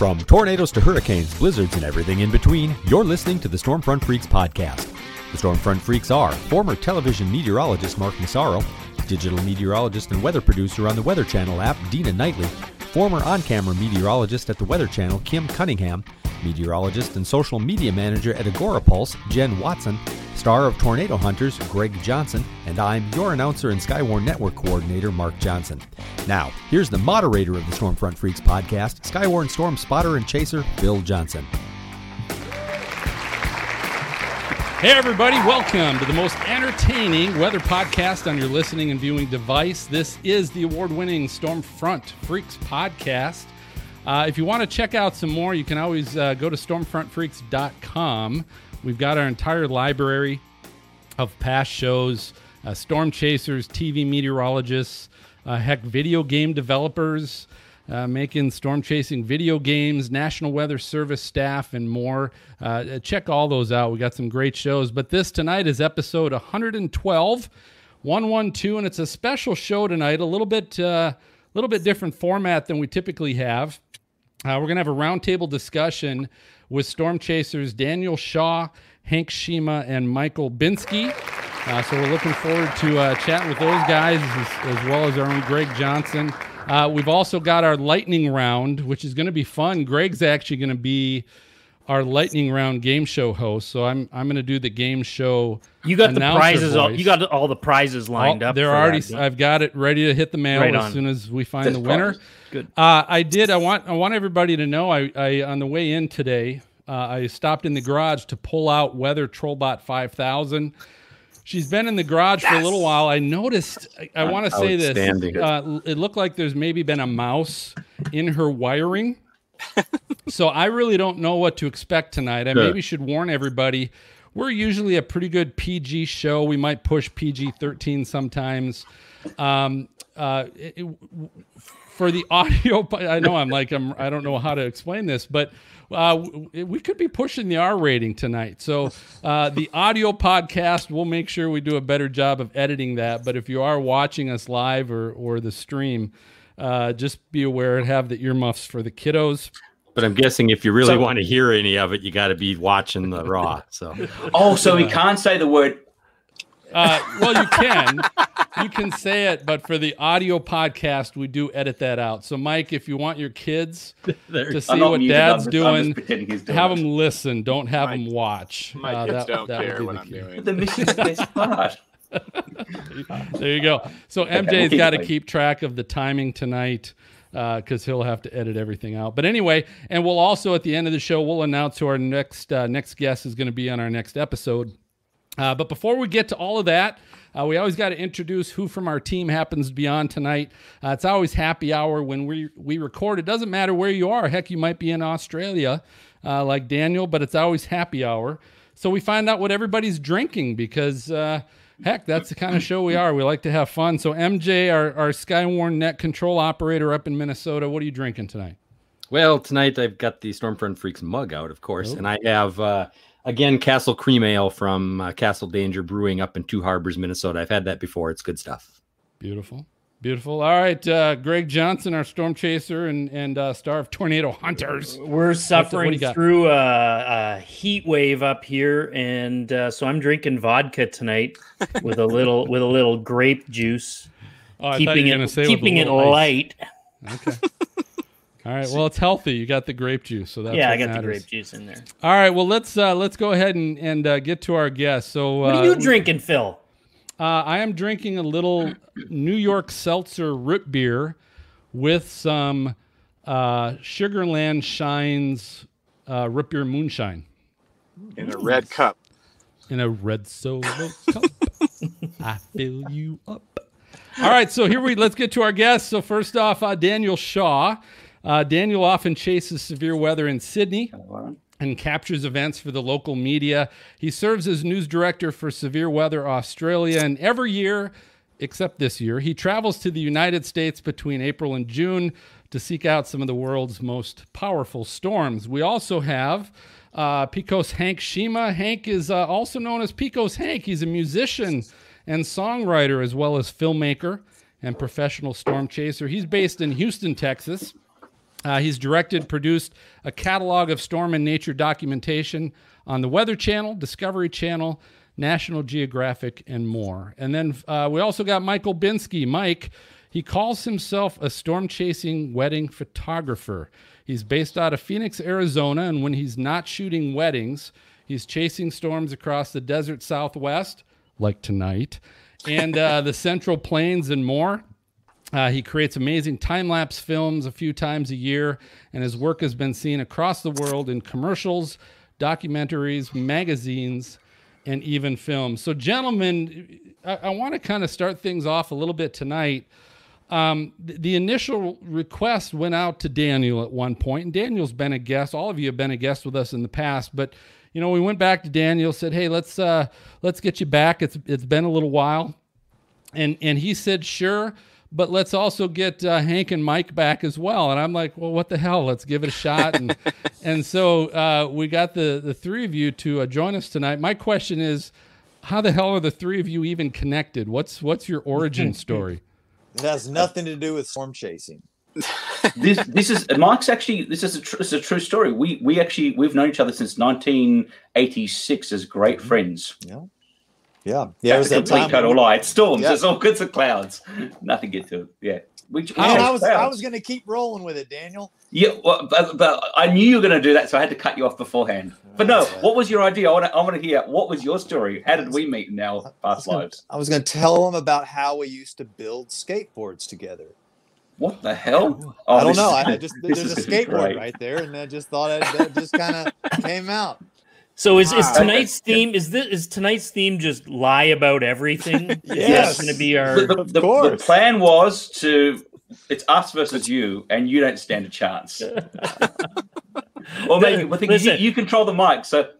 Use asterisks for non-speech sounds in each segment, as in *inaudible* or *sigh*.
From tornadoes to hurricanes, blizzards, and everything in between, you're listening to the Stormfront Freaks podcast. The Stormfront Freaks are former television meteorologist Mark Massaro, digital meteorologist and weather producer on the Weather Channel app Dina Knightley, former on camera meteorologist at the Weather Channel Kim Cunningham, meteorologist and social media manager at Agora Pulse Jen Watson, star of Tornado Hunters Greg Johnson, and I'm your announcer and Skywarn Network coordinator Mark Johnson. Now, here's the moderator of the Stormfront Freaks podcast, Skywarn Storm spotter and chaser Bill Johnson. Hey, everybody, welcome to the most entertaining weather podcast on your listening and viewing device. This is the award winning Stormfront Freaks podcast. Uh, if you want to check out some more, you can always uh, go to stormfrontfreaks.com. We've got our entire library of past shows, uh, storm chasers, TV meteorologists, uh, heck, video game developers. Uh, making storm chasing video games, National Weather Service staff, and more. Uh, check all those out. We got some great shows. But this tonight is episode 112, 112, and it's a special show tonight. A little bit, uh, little bit different format than we typically have. Uh, we're gonna have a roundtable discussion with storm chasers Daniel Shaw, Hank Schyma, and Michael Olbinski. Uh, so we're looking forward to uh, chatting with those guys as, as well as our own Greg Johnson. Uh, we've also got our lightning round, which is going to be fun. Greg's actually going to be our lightning round game show host, so I'm I'm going to do the game show. You got the prizes. All, you got all the prizes lined All- up. They're already. that. I've got it ready to hit the mail Right as on. soon as we find the winner. Good. Uh, I did. I want. I want everybody to know. I, I on the way in today. Uh, I stopped in the garage to pull out Weather Trollbot 5000. She's been in the garage for a little while. I noticed. I, I want to say this. Uh, it looked like there's maybe been a mouse in her wiring. *laughs* so I really don't know what to expect tonight. I Sure. maybe should warn everybody. We're usually a pretty good PG show. We might push PG 13 sometimes. Um, uh, it- it- for the *laughs* audio, I know I'm like I'm. I don't know how to explain this, but uh, we could be pushing the R rating tonight. So uh, the audio podcast, we'll make sure we do a better job of editing that. But if you are watching us live or or the stream, uh, just be aware and have the earmuffs for the kiddos. But I'm guessing if you really So- want to hear any of it, you got to be watching the raw. So *laughs* Oh, so we can't say the word. Uh, well, you can. You can say it, but for the audio podcast, we do edit that out. So, Mike, if you want your kids *laughs* to see what muted, Dad's just- doing, doing have it. them listen. Don't have them watch. My Uh, kids that- don't that care what I'm key. doing. The mission is *laughs* this part. There you go. So MJ's got to keep track of the timing tonight because he'll have to edit everything out. But anyway, and we'll also at the end of the show we'll announce who our next uh, next guest is going to be on our next episode. Uh, but before we get to all of that, uh, we always got to introduce who from our team happens to be on tonight. Uh, it's always happy hour when we we record. It doesn't matter where you are. Heck, you might be in Australia, uh, like Daniel, but it's always happy hour. So we find out what everybody's drinking because. Uh, Heck, that's the kind of show we are. We like to have fun. So, MJ, our, our Skywarn net control operator up in Minnesota, what are you drinking tonight? Well, tonight I've got the Stormfront Freaks mug out, of course, Oh. and I have uh, again Castle Cream Ale from uh, Castle Danger Brewing up in Two Harbors, Minnesota. I've had that before; it's good stuff. Beautiful. Beautiful. All right, uh, Greg Johnson, our storm chaser and, and uh, star of Tornado Hunters. We're suffering you through a, a heat wave up here, and uh, so I'm drinking vodka tonight *laughs* with a little with a little grape juice, Oh, keeping you were going it to say with keeping it little ice. light. Okay. *laughs* All right. Well, it's healthy. You got the grape juice, so that's yeah, what I got the grape juice in there. All right. Well, let's uh, let's go ahead and and uh, get to our guest. So, What uh, are you we- drinking, Phil? Uh, I am drinking a little *clears throat* New York Seltzer root beer with some uh, Sugarland Shines uh, root beer moonshine in a red cup. in a red solo cup. *laughs* I fill you up. All right, so here we let's get to our guests. So first off, uh, Daniel Shaw. Uh, Daniel often chases severe weather in Sydney and captures events for the local media. He serves as news director for Severe Weather Australia, and every year, except this year, he travels to the United States between April and June to seek out some of the world's most powerful storms. We also have uh, Pecos Hank Schyma. Hank is uh, also known as Pecos Hank. He's a musician and songwriter as well as filmmaker and professional storm chaser. He's based in Houston, Texas. Uh, he's directed, produced a catalog of storm and nature documentation on the Weather Channel, Discovery Channel, National Geographic, and more. And then uh, we also got Michael Olbinski. Mike, he calls himself a storm chasing wedding photographer. He's based out of Phoenix, Arizona, and when he's not shooting weddings, he's chasing storms across the desert southwest, like tonight, and uh, the central plains and more. Uh, he creates amazing time lapse films a few times a year, and his work has been seen across the world in commercials, documentaries, magazines, and even films. So, gentlemen, I, I want to kind of start things off a little bit tonight. Um, the, the initial request went out to Daniel at one point, and Daniel's been a guest. All of you have been a guest with us in the past, but you know, we went back to Daniel, said, "Hey, let's uh, let's get you back. It's it's been a little while," and and he said, "Sure." But let's also get uh, Hank and Mike back as well. And I'm like, well, what the hell? Let's give it a shot. And *laughs* and so uh, we got the the three of you to uh, join us tonight. My question is, how the hell are the three of you even connected? What's what's your origin *laughs* story? It has nothing to do with storm chasing. *laughs* this this is Mike's actually this is a tr- this is a true story. We we actually we've known each other since 1986 as great friends. Yeah. Yeah. Yeah. It was That's a that complete time. total lie. It's storms. Yeah. There's all kinds of clouds. Nothing get to it. Yeah. We, we And chase I was I was gonna keep rolling with it, Daniel. Yeah, well, but, but I knew you were going to do that, so I had to cut you off beforehand. But no, That's what was your idea? I want to, I want to hear what was your story? How did we meet in our I past gonna- lives? I was gonna tell them about how we used to build skateboards together. What the hell? Oh, I don't know. is- I *laughs* just there's a skateboard right there, and I just thought it, that just kind of *laughs* came out. So is, is Ah, tonight's theme is this is tonight's theme just lie about everything? *laughs* Is Yes. that going to be our The, the- Of the- the plan was to it's us versus you, and you don't stand a chance. *laughs* or maybe I think you, Listen. you control the mic, so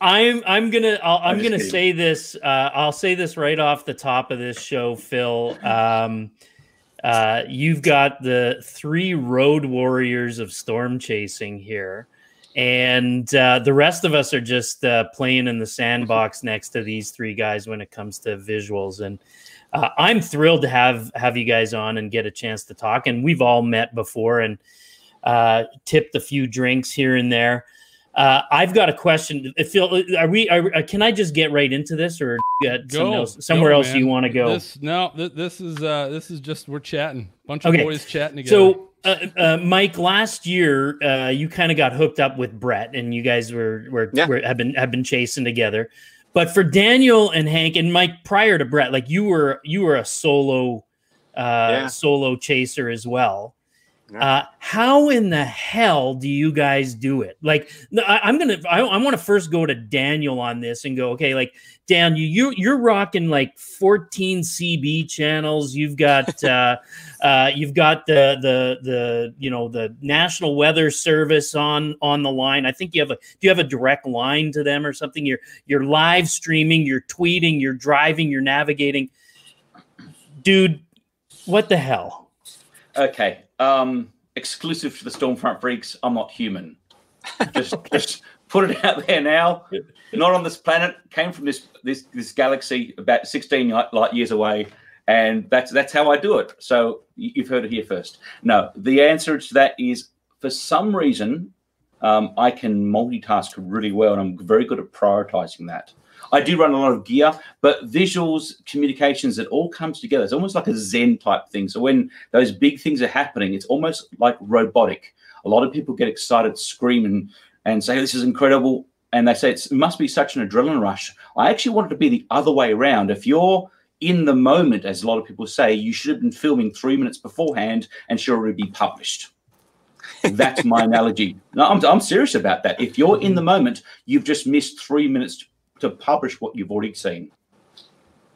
I'm I'm gonna I'll, I'm, I'm gonna kidding. say this. Uh, I'll say this right off the top of this show, Phil. Um, uh, you've got the three road warriors of storm chasing here, and uh, the rest of us are just uh, playing in the sandbox *laughs* next to these three guys when it comes to visuals. And uh, I'm thrilled to have have you guys on and get a chance to talk. And we've all met before and uh, tipped a few drinks here and there. Uh, I've got a question. Phil, are we? Are, uh, can I just get right into this, or something else, somewhere Go, else man. you want to go? This, no, th- this is uh, this is just we're chatting. Bunch of Okay. boys chatting together. So, uh, uh, Mike, last year uh, you kind of got hooked up with Brett, and you guys were were, Yeah. were have been have been chasing together. But for Daniel and Hank and Mike, prior to Brett, like you were you were a solo uh, Yeah. solo chaser as well. Uh, how in the hell do you guys do it? Like, I, I'm gonna, I, I want to first go to Daniel on this and go, okay, like Dan, you, you you're rocking like 14 CB channels. You've got, *laughs* uh, uh, you've got the the the you know the National Weather Service on on the line. I think you have a, do you have a direct line to them or something? You're you're live streaming, you're tweeting, you're driving, you're navigating. Dude, what the hell? okay. Um, exclusive to the Stormfront freaks. I'm not human. *laughs* Just, just put it out there now. Not on this planet. Came from this this this galaxy about 16 light, years away, and that's that's how I do it. So you- you've heard it here first. No, the answer to that is for some reason um, I can multitask really well, and I'm very good at prioritizing that. I do run a lot of gear, but visuals, communications, it all comes together. It's almost like a Zen type thing. So when those big things are happening, it's almost like robotic. A lot of people get excited, scream, and, and say, oh, This is incredible. And they say it's, it must be such an adrenaline rush. I actually want it to be the other way around. If you're in the moment, as a lot of people say, you should have been filming three minutes beforehand and should already be published. That's my *laughs* analogy. No, I'm, I'm serious about that. If you're in the moment, you've just missed three minutes to publish what you've already seen.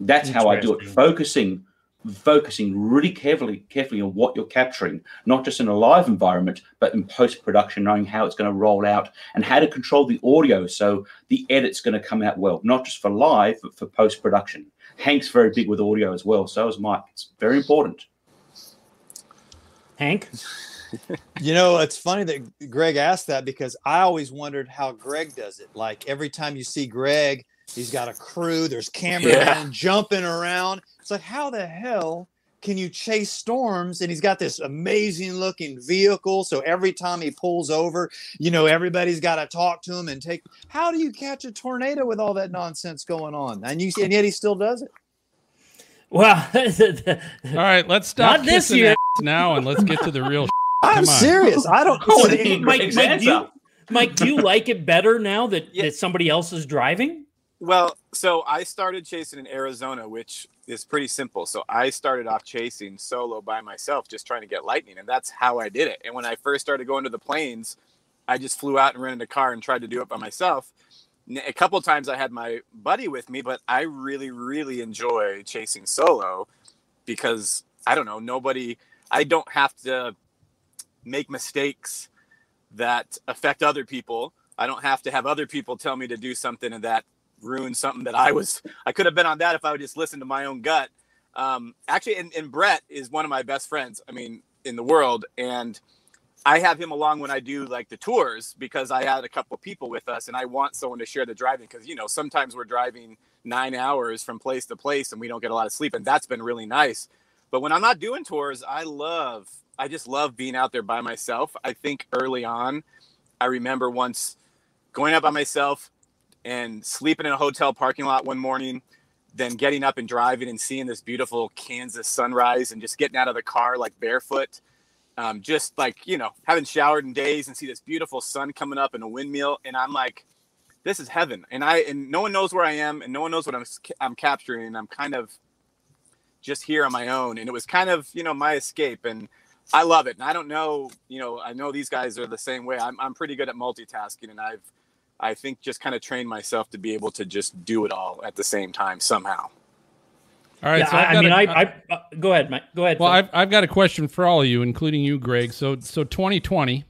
That's how I do it. Focusing, focusing really carefully, carefully on what you're capturing, not just in a live environment, but in post production, knowing how it's going to roll out and how to control the audio so the edit's going to come out well, not just for live, but for post production. Hank's very big with audio as well. So is Mike. It's very important. Hank? You know, it's funny that Greg asked that because I always wondered how Greg does it. Like every time you see Greg, he's got a crew, there's cameramen Yeah. jumping around. It's like, how the hell can you chase storms? And he's got this amazing looking vehicle. So every time he pulls over, you know, everybody's got to talk to him and take. How do you catch a tornado with all that nonsense going on? And you and yet he still does it. Well, *laughs* All right, let's stop Not this kissing year. ass now and let's get to the real. *laughs* I'm serious. I don't. So- the Mike, Mike, do you. Mike, do you like it better now that, Yeah. that somebody else is driving? Well, so I started chasing in Arizona, which is pretty simple. So I started off chasing solo by myself, just trying to get lightning, and that's how I did it. And when I first started going to the plains, I just flew out and rented a car and tried to do it by myself. A couple times I had my buddy with me, but I really, really enjoy chasing solo because I don't know, nobody, I don't have to make mistakes that affect other people. I don't have to have other people tell me to do something and that ruin something that I was. I could have been on that if I would just listen to my own gut. Um, actually, and, and Brett is one of my best friends. I mean, in the world, and I have him along when I do like the tours because I had a couple people with us, and I want someone to share the driving because you know sometimes we're driving nine hours from place to place and we don't get a lot of sleep, and that's been really nice. But when I'm not doing tours, I love, I just love being out there by myself. I think early on, I remember once going out by myself and sleeping in a hotel parking lot one morning, then getting up and driving and seeing this beautiful Kansas sunrise and just getting out of the car like barefoot. Um, just like, you know, haven't showered in days and see this beautiful sun coming up in a windmill. And I'm like, this is heaven. And I, and no one knows where I am and no one knows what I'm, I'm capturing. And I'm kind of just here on my own. And it was kind of, you know, my escape. And I love it. And I don't know, you know, I know these guys are the same way. I'm, I'm pretty good at multitasking and I've, I think just kind of trained myself to be able to just do it all at the same time somehow. All right, yeah, so I've I, I mean, a- I, I, uh, go ahead, Mike. Go ahead. Well, I've, I've got a question for all of you, including you, Greg. So, so 2020,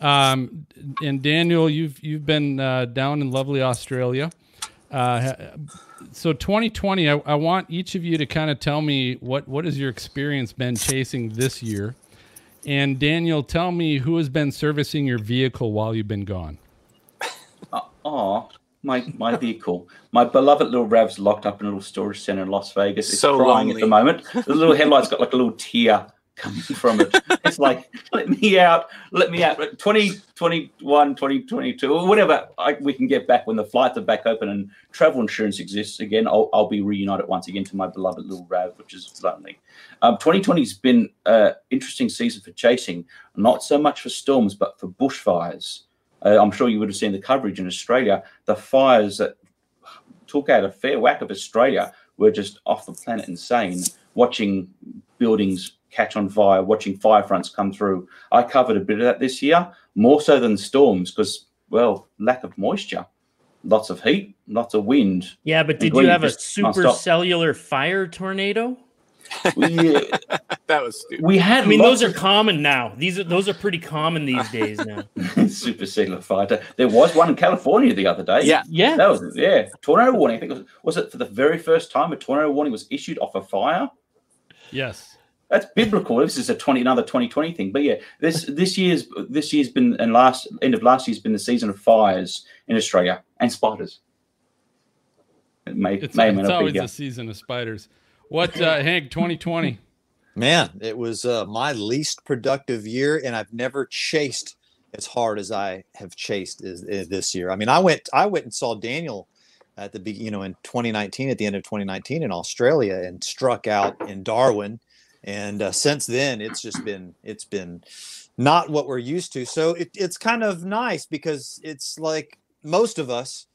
um, and Daniel, you've you've been uh, down in lovely Australia. Uh, ha- so 2020, I, I want each of you to kind of tell me what what has your experience been chasing this year, and Daniel, tell me who has been servicing your vehicle while you've been gone. *laughs* Oh, my my vehicle, my beloved little Rav's locked up in a little storage center in Las Vegas. It's So crying lonely. at the moment. The little headlight's got like a little tear coming from it. It's like, let me out, let me out. 2021, 2022, or whatever I, we can get back when the flights are back open and travel insurance exists again. I'll, I'll be reunited once again to my beloved little Rav, which is lonely. Um, 2020 has been an interesting season for chasing, not so much for storms, but for bushfires. Uh, I'm sure you would have seen the coverage in Australia. The fires that took out a fair whack of Australia were just off the planet insane. Watching buildings catch on fire, watching fire fronts come through. I covered a bit of that this year, more so than storms, because well, lack of moisture, lots of heat, lots of wind. yeah, but did you have a just nonstop. supercellular fire tornado? We, uh, *laughs* That was stupid. we had. I mean, lots those are common now. These are those are pretty common these days now. *laughs* supercellular fire. There was one in California the other day. Yeah. Yeah, That was yeah. Tornado warning. I think it was was it for the very first time a tornado warning was issued off a fire. Yes. That's biblical. This is a twenty another twenty twenty thing. But yeah, this this year's this year's been and last end of last year's been the season of fires in Australia and spiders. It may It's, may or it's always yeah. a season of spiders. What, uh, *laughs* Hank? 2020. Man, it was uh, my least productive year, and I've never chased as hard as I have chased is, is this year. I mean, I went, I went and saw Daniel at the be- you know in 2019 at the end of 2019 in Australia and struck out in Darwin, and uh, since then it's just been it's been not what we're used to. So it, it's kind of nice because it's like most of us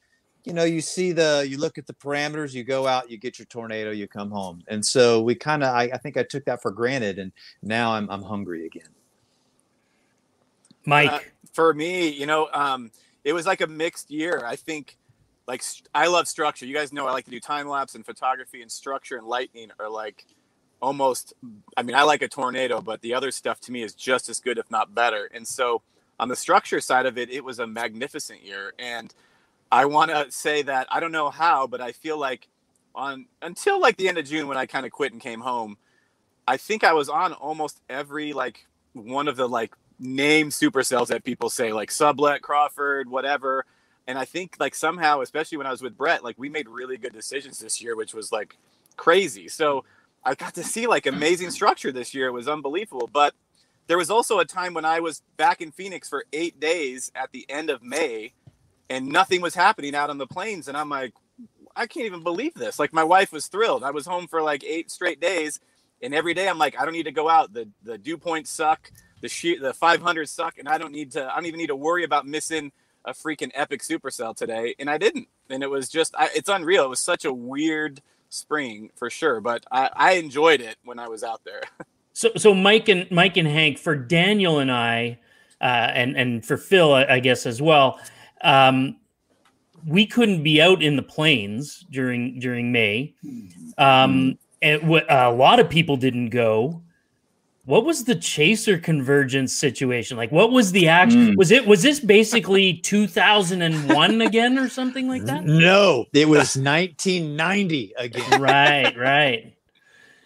you know you see the you look at the parameters you go out you get your tornado you come home and so we kind of I, I think i took that for granted and now i'm, I'm hungry again Mike. Uh, for me, you know, um, it was like a mixed year. I think, like, st- I love structure. You guys know I like to do time lapse and photography, and structure and lightning are like almost. I mean, I like a tornado, but the other stuff to me is just as good, if not better. And so, on the structure side of it, it was a magnificent year. And I want to say that I don't know how, but I feel like on until like the end of June when I kind of quit and came home, I think I was on almost every like one of the like name supercells that people say like sublet crawford whatever and i think like somehow especially when i was with brett like we made really good decisions this year which was like crazy so I got to see like amazing structure this year. It was unbelievable. But there was also a time when I was back in Phoenix for eight days at the end of May, and nothing was happening out on the plains, and I'm like, I can't even believe this. Like my wife was thrilled. I was home for like eight straight days, and every day I'm like, I don't need to go out. The the dew points suck. The the 500 suck, and I don't need to. I don't even need to worry about missing a freaking epic supercell today, and I didn't. And it was just, I, it's unreal. It was such a weird spring for sure, but I, I enjoyed it when I was out there. *laughs* So, so Mike and Mike and Hank for Daniel and I, uh, and and for Phil, I, I guess as well. Um, we couldn't be out in the plains during during May. Um, and w- a lot of people didn't go. What was the chaser convergence situation like? What was the action? Was it was this basically 2001 again or something like that? No, it was *laughs* 1990 again. Right, right.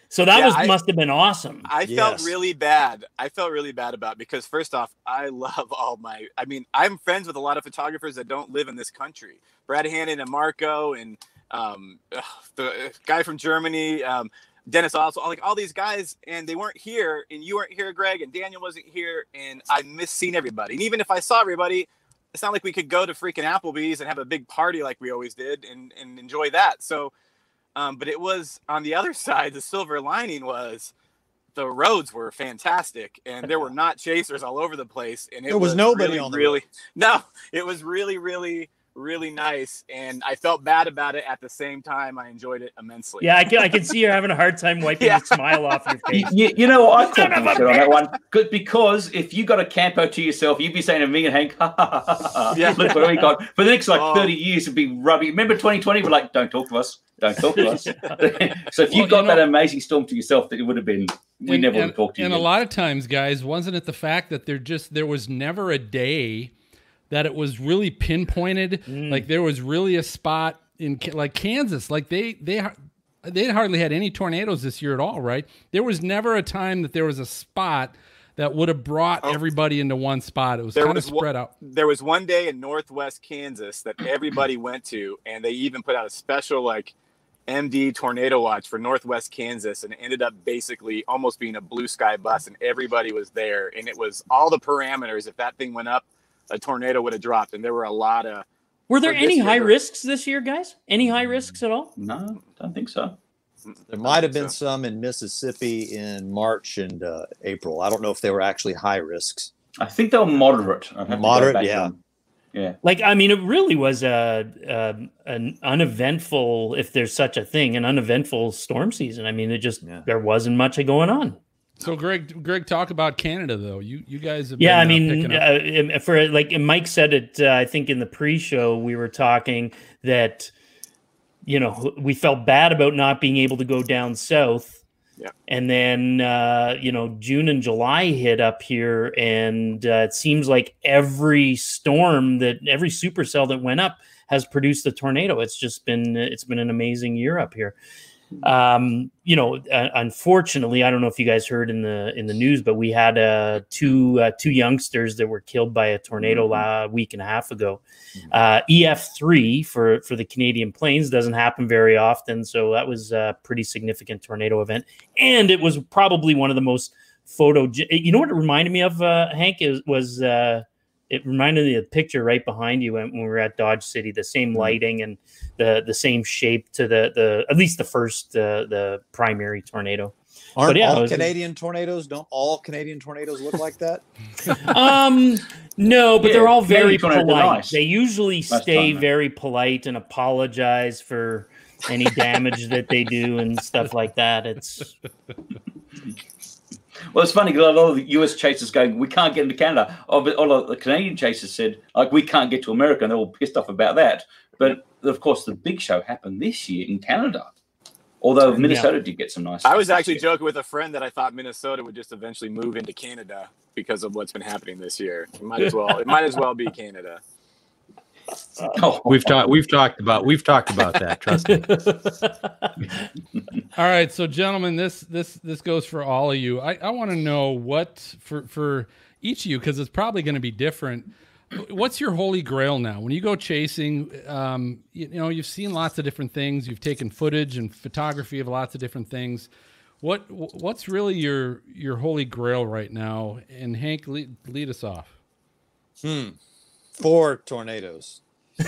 So that Yeah, was I- must have been awesome. I felt really bad. I felt really bad about it because first off, I love all my. I mean, I'm friends with a lot of photographers that don't live in this country. Brad Hannon and Marco and um, the guy from Germany, um, Dennis also like all these guys, and they weren't here, and you weren't here, Greg, and Daniel wasn't here, and I miss seeing everybody. And even if I saw everybody, it's not like we could go to freaking Applebee's and have a big party like we always did and and enjoy that. So. Um, but it was on the other *laughs* side. The silver lining was the roads were fantastic, and there were not chasers all over the place. And it There was nobody really, on the really. *laughs* No, it was really, really, really nice, and I felt bad about it. At the same time, I enjoyed it immensely. Yeah, I can, I can see you're having a hard time wiping Yeah. the smile off your *laughs* face. you, you know what? I Son thought of you a on that one. Good because if you got a campo to yourself, you'd be saying to me and Hank, *laughs* ha, ha, ha, ha, ha. Yeah. look what we got. For the next like Oh. 30 years, it'd be rubbing. Remember 2020? We're like, don't talk to us. Don't talk to us. *laughs* so if you Well, got you that amazing storm to yourself, that it would have been, we and, never would have talked to you. and a lot of times, guys, wasn't it the fact that there just there was never a day that it was really pinpointed? Mm. Like there was really a spot in like Kansas, like they they they hardly had any tornadoes this year at all, right? There was never a time that there was a spot that would have brought Oh. everybody into one spot. It was There kind of was one- spread out. there was one day in northwest kansas that everybody went to and they even put out a special like md tornado watch for northwest kansas and it ended up basically almost being a blue sky bus and everybody was there and it was all the parameters if that thing went up a tornado would have dropped and there were a lot of Were there any high there- risks this year, guys? Any high risks at all? no, I don't think so. There might have been So- some in Mississippi in March and uh, April. I don't know if they were actually high risks. I think they were moderate. I'd have to go Moderate, yeah. and- yeah. Like, I mean, it really was a, a an uneventful, if there's such a thing, an uneventful storm season. I mean, it just Yeah. there wasn't much going on. So Greg, Greg, talk about Canada though. You you guys have Yeah, I been, uh, mean, picking up- uh, for like Mike said it. Uh, I think in the pre-show we were talking that you know we felt bad about not being able to go down south. Yeah. And then uh, you know June and July hit up here, and uh, it seems like every storm that every supercell that went up has produced a tornado. It's just been it's been an amazing year up here. Um, you know, uh, unfortunately, I don't know if you guys heard in the in the news, but we had uh, two uh, two youngsters that were killed by a tornado Mhm. a week and a half ago. Uh, EF three for for the Canadian Plains doesn't happen very often, so that was a pretty significant tornado event, and it was probably one of the most photo. You know what it reminded me of, uh, Hank? Is was uh, it reminded me of the picture right behind you when, when we were at Dodge City, the same lighting and the the same shape to the the at least the first uh, the primary tornado. Aren't yeah, all was- Canadian tornadoes? Don't all Canadian tornadoes look like that? *laughs* Um, no, but Yeah, they're all very tornadoes polite. nice. They usually Last stay time, very polite and apologize for any damage that they do and stuff like that. It's *laughs* Well, it's funny because a lot of the US chasers going, we can't get into Canada. Oh, but all of the Canadian chasers said, like, we can't get to America, and they're all pissed off about that. But of course, the big show happened this year in Canada. Although Minnesota did get some nice. i was actually this year. joking with a friend that i thought minnesota would just eventually move into canada because of what's been happening this year it might as well it might as well be canada Oh, We've talked. We've talked about. We've talked about that. Trust me. *laughs* All right, so gentlemen, this this this goes for all of you. I, I want to know what for for each of you because it's probably going to be different. What's your holy grail now? When you go chasing, um, you, you know you've seen lots of different things. You've taken footage and photography of lots of different things. What what's really your your holy grail right now? And Hank, lead, lead us off. Hmm. Four tornadoes. In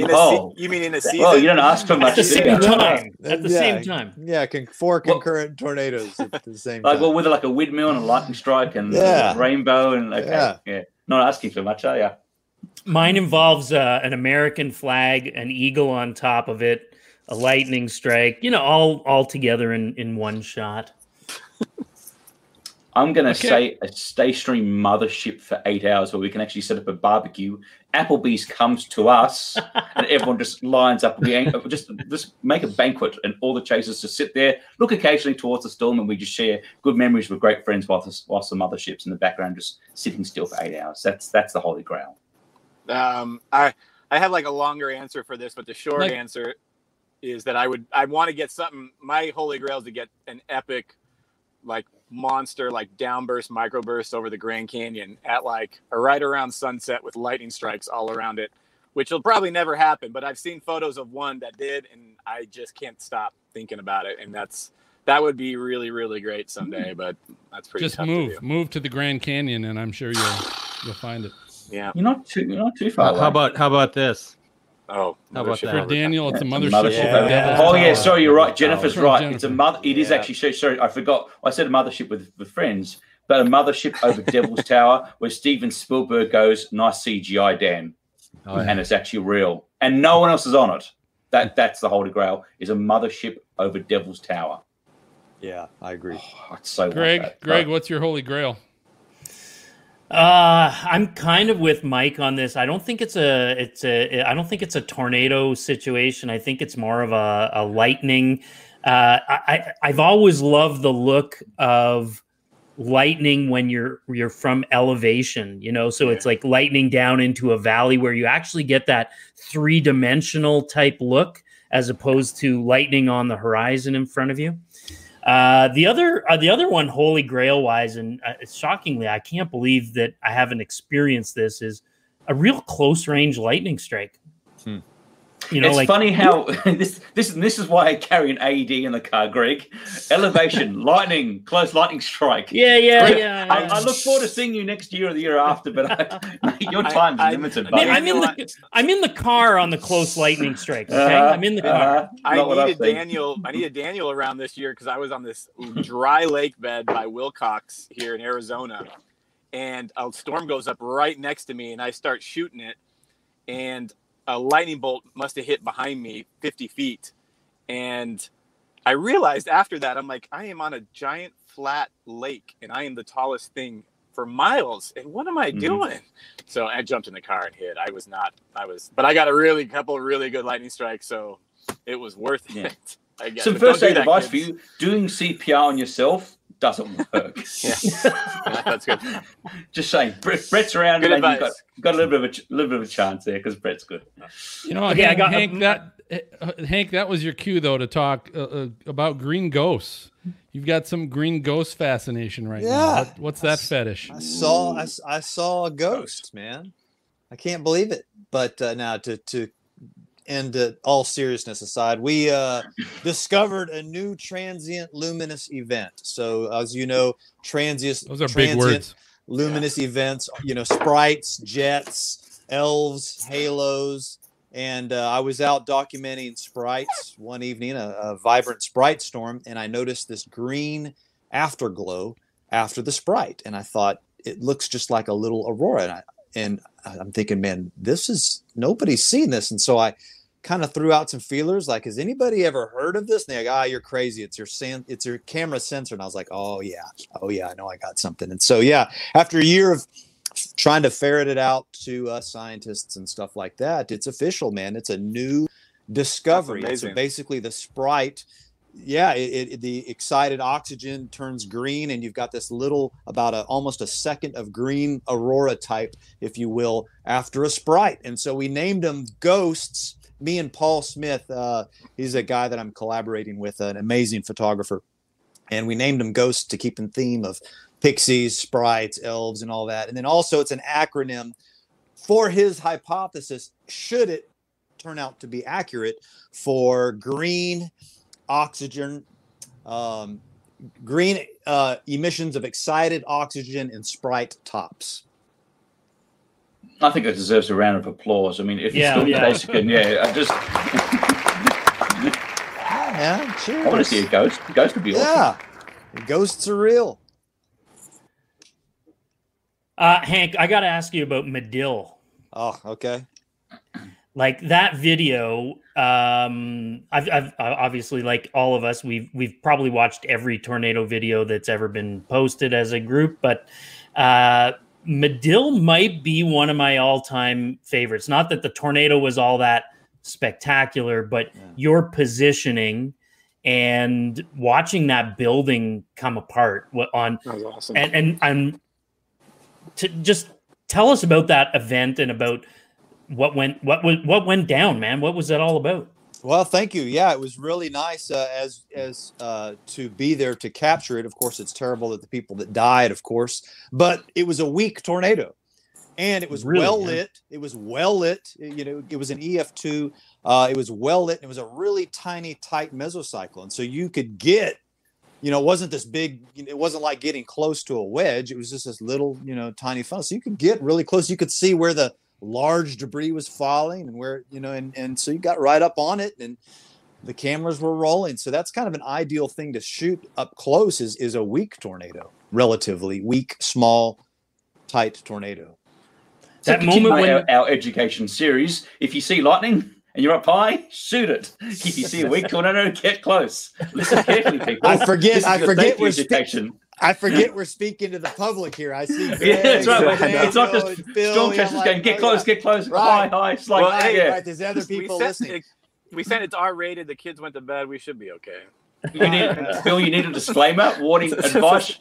a Oh. se- you mean in a season? Well, you don't ask for much. At the same you? time. At the Yeah. same time. Yeah, con- four Well- concurrent tornadoes at the same Like time. well, with like a windmill and a lightning strike and Yeah. a rainbow and okay, Yeah. yeah. Not asking for much, are you? Mine involves uh, an American flag, an eagle on top of it, a lightning strike. You know, all all together in in one shot. I'm going to Okay. say a stay stream mothership for eight hours where we can actually set up a barbecue. Applebee's comes to us *laughs* and everyone just lines up. We just just make a banquet and all the chasers just sit there, look occasionally towards the storm, and we just share good memories with great friends whilst the, whilst the mothership's in the background just sitting still for eight hours. That's that's the holy grail. Um, I I have like a longer answer for this, but the short Like- answer is that I would I want to get something. My holy grail is to get an epic, like monster, like downburst, microburst over the Grand Canyon at like or right around sunset with lightning strikes all around it, which will probably never happen. But I've seen photos of one that did, and I just can't stop thinking about it. And that's that would be really really great someday. Hmm. But that's pretty Just tough move, to do. move to the Grand Canyon, and I'm sure you'll you'll find it. Yeah. You're not too you're not too far. How, away. how about how about this? Oh, How about that? For Daniel, it's a Yeah, mothership. it's a over mothership. Devil's Oh yeah, Tower. sorry, you're right. Jennifer's From right. Jennifer. It's a mother. It is Yeah. actually. so- Sorry, I forgot. I said a mothership with with friends, but a mothership over *laughs* Devil's Tower where Steven Spielberg goes, "Nice CGI, Dan," Oh, yeah. and it's actually real, and no one else is on it. That hmm. that's the Holy Grail. Is a mothership over Devil's Tower. Yeah, I agree. Oh, it's so Greg, that. Greg, what's your holy grail? Uh, I'm kind of with Mike on this. I don't think it's a it's a I don't think it's a tornado situation. I think it's more of a, a lightning. Uh, I, I I've always loved the look of lightning when you're you're from elevation. You know, so it's like lightning down into a valley where you actually get that three dimensional type look as opposed to lightning on the horizon in front of you. Uh, the other, uh, the other one, Holy Grail wise, and uh, shockingly, I can't believe that I haven't experienced this. Is a real close range lightning strike. Hmm. You know, it's like funny how *laughs* this this this is why I carry an AED in the car, Greg. Elevation, *laughs* lightning, close lightning strike. yeah, yeah, Greg, yeah. I, yeah. I look forward to seeing you next year or the year after, but *laughs* I, your I- time's I- limited. I buddy. Man, I'm in the I'm in the car on the close lightning strike. Okay, Uh-huh, I'm in the car. uh-huh. I Not what I needed. Daniel. I needed Daniel around this year because I was on this dry lake bed by Willcox here in Arizona, and a storm goes up right next to me, and I start shooting it, and a lightning bolt must have hit behind me 50 feet, and I realized after that I'm like I am on a giant flat lake, and I am the tallest thing for miles, and what am I Mhm. doing? So I jumped in the car and hid. I was not. I was, but I got a really couple of really good lightning strikes, so it was worth Yeah. it. I guess. Some first aid advice for you: doing CPR on yourself doesn't work. *laughs* Yeah. Yeah, that's good. *laughs* Just saying, Brett, Brett's around, Good and you've advice. got, got a little bit of a ch- little bit of a chance there because Brett's good. You know, Okay, I Hank, got- Hank that uh, Hank, that was your cue though to talk uh, uh, about green ghosts. You've got some green ghost fascination right now. Yeah. What, what's that fetish? I saw I saw a ghost, man. I can't believe it. But uh, now to to end uh, all seriousness aside, we uh, discovered a new transient luminous event. So as you know, transient Those are big words. luminous events. You know, sprites, jets, elves, halos. And uh, I was out documenting sprites one evening, a, a vibrant sprite storm, and I noticed this green afterglow after the sprite, and I thought it looks just like a little aurora. And, I, and I'm thinking, man, this is nobody's seen this, and so I kind of threw out some feelers, like, has anybody ever heard of this? And they're like, ah, you're crazy. It's your sen- it's your camera sensor. And I was like, oh yeah, oh yeah, I know I got something. And so yeah, after a year of trying to ferret it out to uh, scientists and stuff like that, it's official, man. It's a new discovery. So basically, the sprite yeah it, it, the excited oxygen turns green and you've got this little about a almost a second of green aurora type if you will after a sprite and so we named them ghosts me and paul smith uh, he's a guy that i'm collaborating with an amazing photographer and we named him Ghost to keep in theme of pixies sprites elves and all that and then also it's an acronym for his hypothesis should it turn out to be accurate for green oxygen, um, green uh, emissions of excited oxygen and Sprite tops. I think it deserves a round of applause. I mean, if Yeah, you're still yeah. chasing, yeah, I just Yeah, cheers. I want to see a ghost. A ghost would be awesome. Yeah, ghosts are real. Uh, Hank, I got to ask you about Madill. Oh, okay. like that video um I've, I've obviously like all of us we've we've probably watched every tornado video that's ever been posted as a group but uh madill might be one of my all-time favorites not that the tornado was all that spectacular but Yeah. your positioning and watching that building come apart what on That was awesome. and and I'm to just tell us about that event and about what went what was what went down, man. What was that all about? Well, thank you. Yeah, it was really nice uh, as as uh, to be there to capture it. Of course, it's terrible that the people that died, of course, but it was a weak tornado, and it was Really, well yeah. lit. It was well lit. You know, it was an EF two. Uh, it was well lit. And it was a really tiny, tight mesocyclone, so you could get. You know, it wasn't this big. It wasn't like getting close to a wedge. It was just this little, you know, tiny funnel. So you could get really close. You could see where the large debris was falling and where you know and and so you got right up on it and the cameras were rolling so that's kind of an ideal thing to shoot up close is is a weak tornado relatively weak small tight tornado So That continue moment when our, our education series. If you see lightning and you're up high, shoot it. If you see a weak tornado, get close. Listen carefully, people. I forget- This I forget safety we're spe- education. I forget we're speaking to the public here i see *laughs* Yeah, that's right. Daniel, It's not just and Phil, storm yeah, like, going, get oh, close, yeah. get close, Right. high, high. It's like, Well, hey, yeah. right there's other we people said, listening we said it's R rated. The kids went to bed. We should be okay. You need, Phil, you need a disclaimer, warning, *laughs* advice.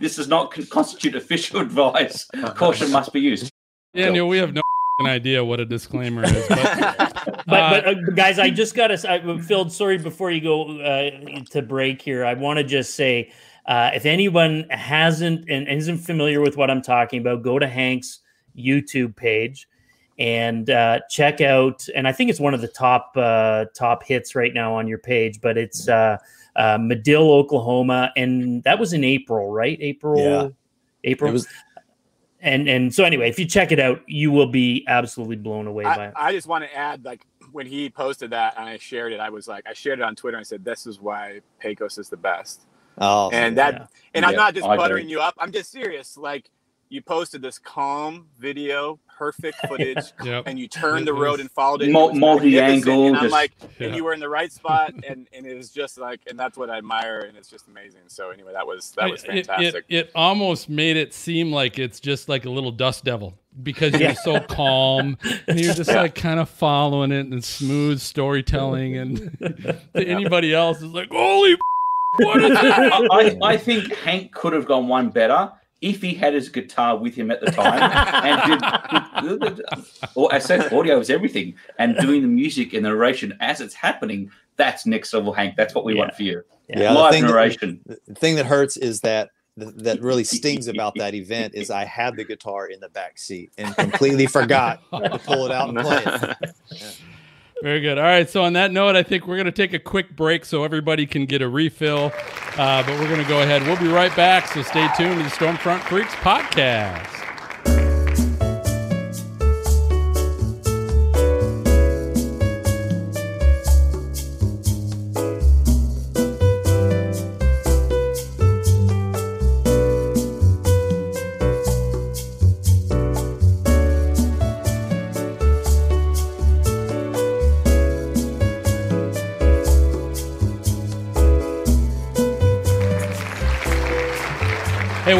This does not constitute official advice. Caution must be used. Daniel, we have no idea what a disclaimer is, but *laughs* but but uh, guys, I just got to I, Phil. Sorry, before you go uh, to break here, I want to just say uh, if anyone hasn't and isn't familiar with what I'm talking about, go to Hank's YouTube page and uh, check out. And I think it's one of the top uh, top hits right now on your page. But it's uh, uh, Madill, Oklahoma, and that was in April, right? April. Yeah. April. It was- and and so anyway, if you check it out, you will be absolutely blown away by I, it. I just want to add, like when he posted that and I shared it, I was like, I shared it on Twitter. and I said, "This is why Pecos is the best." Oh And that, Yeah. and I'm not just I agree. buttering you up. I'm just serious. Like you posted this calm video, perfect *laughs* footage, yep. and you turned the road and followed it. Mul- It multi-angle, And I'm just- like, Yeah. and you were in the right spot, *laughs* and and it was just like, and that's what I admire, and it's just amazing. So anyway, that was that was It- it- fantastic. It, it, almost made it seem like it's just like a little dust devil because you're Yeah. so calm *laughs* and you're just like kind of following it and smooth storytelling. And to anybody else is like, holy, what is it? I, *laughs* I, I think Hank could have gone one better if he had his guitar with him at the time and did, or I said audio is everything and doing the music and the narration as it's happening. That's next level, Hank. That's what we want for you. Yeah, the Live thing that- narration. the thing that hurts is that th- that really stings about that event is I had the guitar in the back seat and completely forgot to pull it out and play it. *laughs* Very good. All right. So on that note, I think we're going to take a quick break so everybody can get a refill. Uh, but we're going to go ahead. We'll be right back. So stay tuned to the Stormfront Freaks podcast.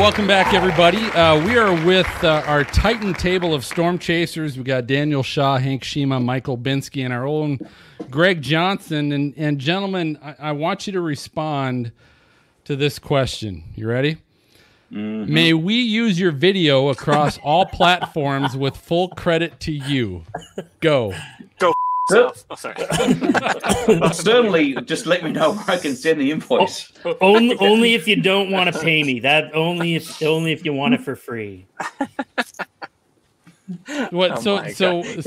Welcome back, everybody. Uh, we are with uh, our Titan table of storm chasers. We got Daniel Shaw, Hank Schyma, Michael Olbinski, and our own Greg Johnson. And, and gentlemen, I, I want you to respond to this question. You ready? May we use your video across all *laughs* platforms with full credit to you? Go. Go. So- oh, sorry. *laughs* Certainly, just let me know where I can send the invoice. Oh, only oh. only if you don't want to pay me. That only if only if you want it for free. *laughs* What? Oh so so. God.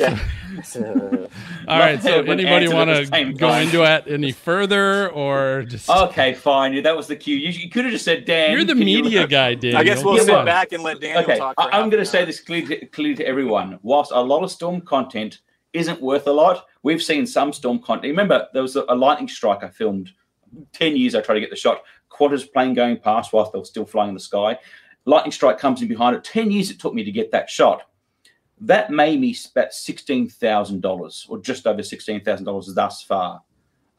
so Yeah. *laughs* all right. So Everyone anybody answered want to go time. into it any further, or just Okay, fine. Yeah, that was the cue. You, you could have just said, Dan. you're the can you- media guy, Daniel. I guess we'll Yeah, sit back and let Dan Okay, talk. for I, I'm going to say this clearly to, clearly to everyone. Whilst a lot of storm content isn't worth a lot, we've seen some storm content. Remember, there was a, a lightning strike I filmed. Ten years I tried to get the shot. Qantas plane going past whilst they were still flying in the sky. Lightning strike comes in behind it. Ten years it took me to get that shot. That made me about sixteen thousand dollars, or just over sixteen thousand dollars thus far.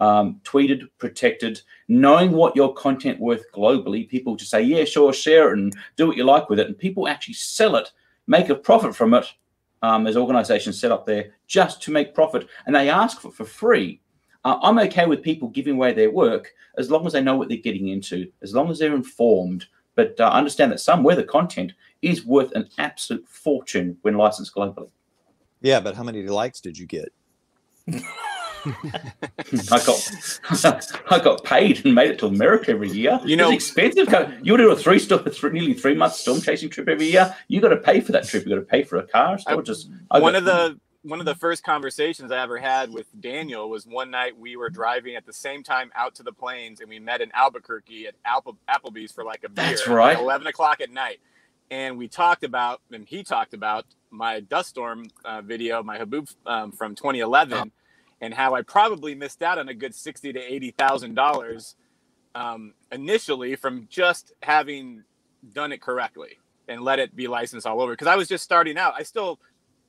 Um, tweeted, protected, knowing what your content worth globally. People just say, "Yeah, sure, share it and do what you like with it," and people actually sell it, make a profit from it. Um, there's organisations set up there just to make profit, and they ask for for free. Uh, I'm okay with people giving away their work as long as they know what they're getting into, as long as they're informed. But uh, understand that some weather content is worth an absolute fortune when licensed globally. Yeah, but how many likes did you get? *laughs* I got *laughs* I got paid and made it to America every year. You know- it's expensive. You would do a three storm, three, nearly three month storm chasing trip every year. You got to pay for that trip. You got to pay for a car. So I- just I one got- of the one of the first conversations I ever had with Daniel was one night we were driving at the same time out to the plains, and we met in Albuquerque at Apple, Applebee's for like a beer. That's at right. Eleven o'clock at night, and we talked about, and he talked about my dust storm uh, video, my Haboob um, from 2011, and how I probably missed out on a good sixty to eighty thousand dollars um, initially from just having done it correctly and let it be licensed all over. Because I was just starting out. I still,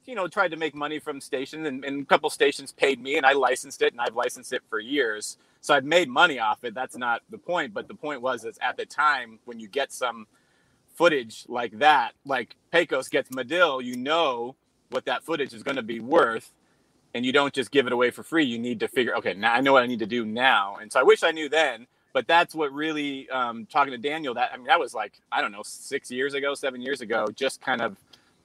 you know, tried to make money from stations, and, and a couple stations paid me, and I licensed it, and I've licensed it for years. So I've made money off it. That's not the point. But the point was, is at the time when you get some footage like that, like Pecos gets Madill, you know what that footage is going to be worth. And you don't just give it away for free. You need to figure, okay, now I know what I need to do now. And so I wish I knew then, but that's what really um, talking to Daniel. That I mean, that was like I don't know, six years ago, seven years ago. Just kind of,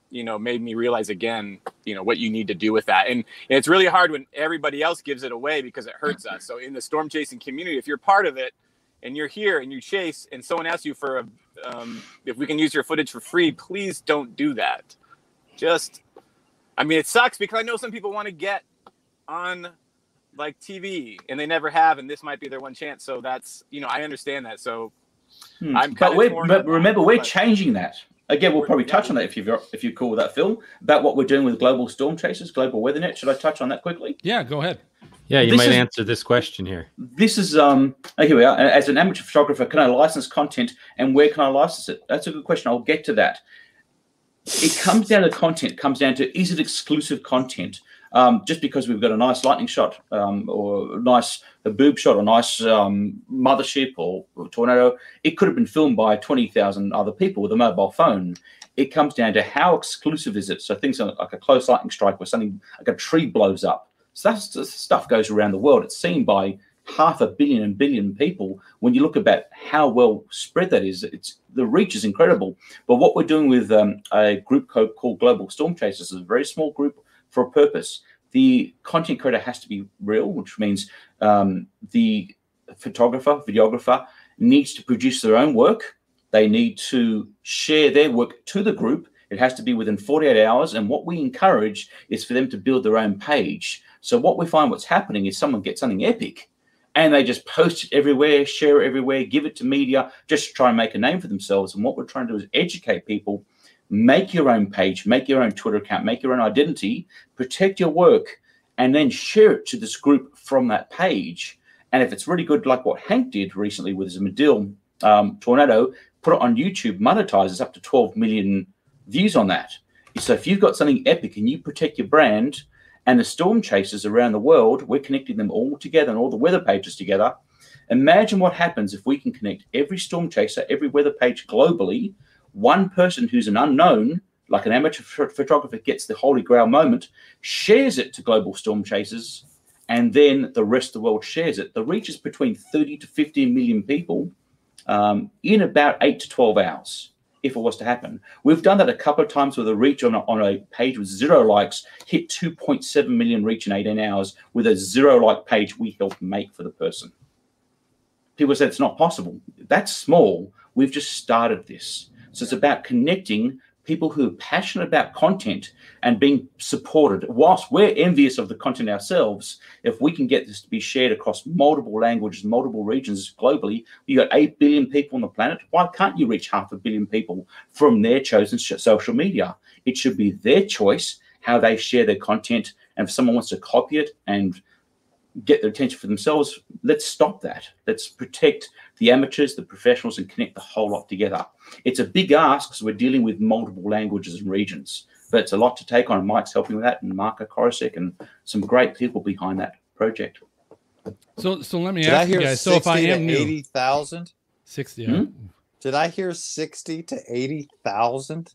you know, made me realize again, you know, what you need to do with that. And, and it's really hard when everybody else gives it away because it hurts us. So in the storm chasing community, if you're part of it and you're here and you chase, and someone asks you for a, um, if we can use your footage for free, please don't do that. Just, I mean, it sucks because I know some people want to get on like TV and they never have, and this might be their one chance. So that's you know I understand that. So Hmm. I'm but kinda we're, but on remember, we're but- changing that. Again, we'll probably touch on that if you're if you're cool with that film about what we're doing with global storm chasers, global weather net. Should I touch on that quickly? yeah, go ahead. Yeah, you This might is- answer this question here. This is um. oh, Here we are. As an amateur photographer, can I license content, and where can I license it? That's a good question. I'll get to that. It comes down to content. Comes down to is it exclusive content? Um, just because we've got a nice lightning shot, um, or a nice haboob shot, or nice um, mothership, or, or tornado, it could have been filmed by twenty thousand other people with a mobile phone. It comes down to how exclusive is it. So things like a close lightning strike, or something like a tree blows up. So that's this stuff goes around the world. It's seen by half a billion and billion people. When you look about how well spread that is, it's the reach is incredible. But what we're doing with um, a group called Global Storm Chasers is a very small group for a purpose. The content creator has to be real, which means um, the photographer, videographer needs to produce their own work. They need to share their work to the group. It has to be within 48 hours. And what we encourage is for them to build their own page. So what we find what's happening is someone gets something epic and they just post it everywhere, share it everywhere, give it to media, just to try and make a name for themselves. And what we're trying to do is educate people, make your own page, make your own Twitter account, make your own identity, protect your work, and then share it to this group from that page. And if it's really good, like what Hank did recently with his Madill um, tornado, put it on YouTube, monetizes up to 12 million views on that. So if you've got something epic and you protect your brand, and the storm chasers around the world, we're connecting them all together and all the weather pages together. Imagine what happens if we can connect every storm chaser, every weather page globally. One person who's an unknown, like an amateur ph- photographer, gets the holy grail moment, shares it to global storm chasers, and then the rest of the world shares it. The reach is between 30 to 15 million people um, in about eight to 12 hours if it was to happen. We've done that a couple of times with a reach on a, on a page with zero likes, hit 2.7 million reach in 18 hours with a zero like page we helped make for the person. People said it's not possible. That's small. We've just started this. So it's about connecting, people who are passionate about content and being supported. Whilst we're envious of the content ourselves, if we can get this to be shared across multiple languages, multiple regions globally, you got 8 billion people on the planet. Why can't you reach half a billion people from their chosen social media? It should be their choice how they share their content. And if someone wants to copy it and get their attention for themselves, let's stop that. Let's protect the amateurs, the professionals, and connect the whole lot together. It's a big ask because we're dealing with multiple languages and regions, but it's a lot to take on. Mike's helping with that, and Marko Korosec, and some great people behind that project. So, so let me Did ask you guys. So, if I am new, eighty thousand, sixty. Hmm? did I hear sixty to eighty thousand?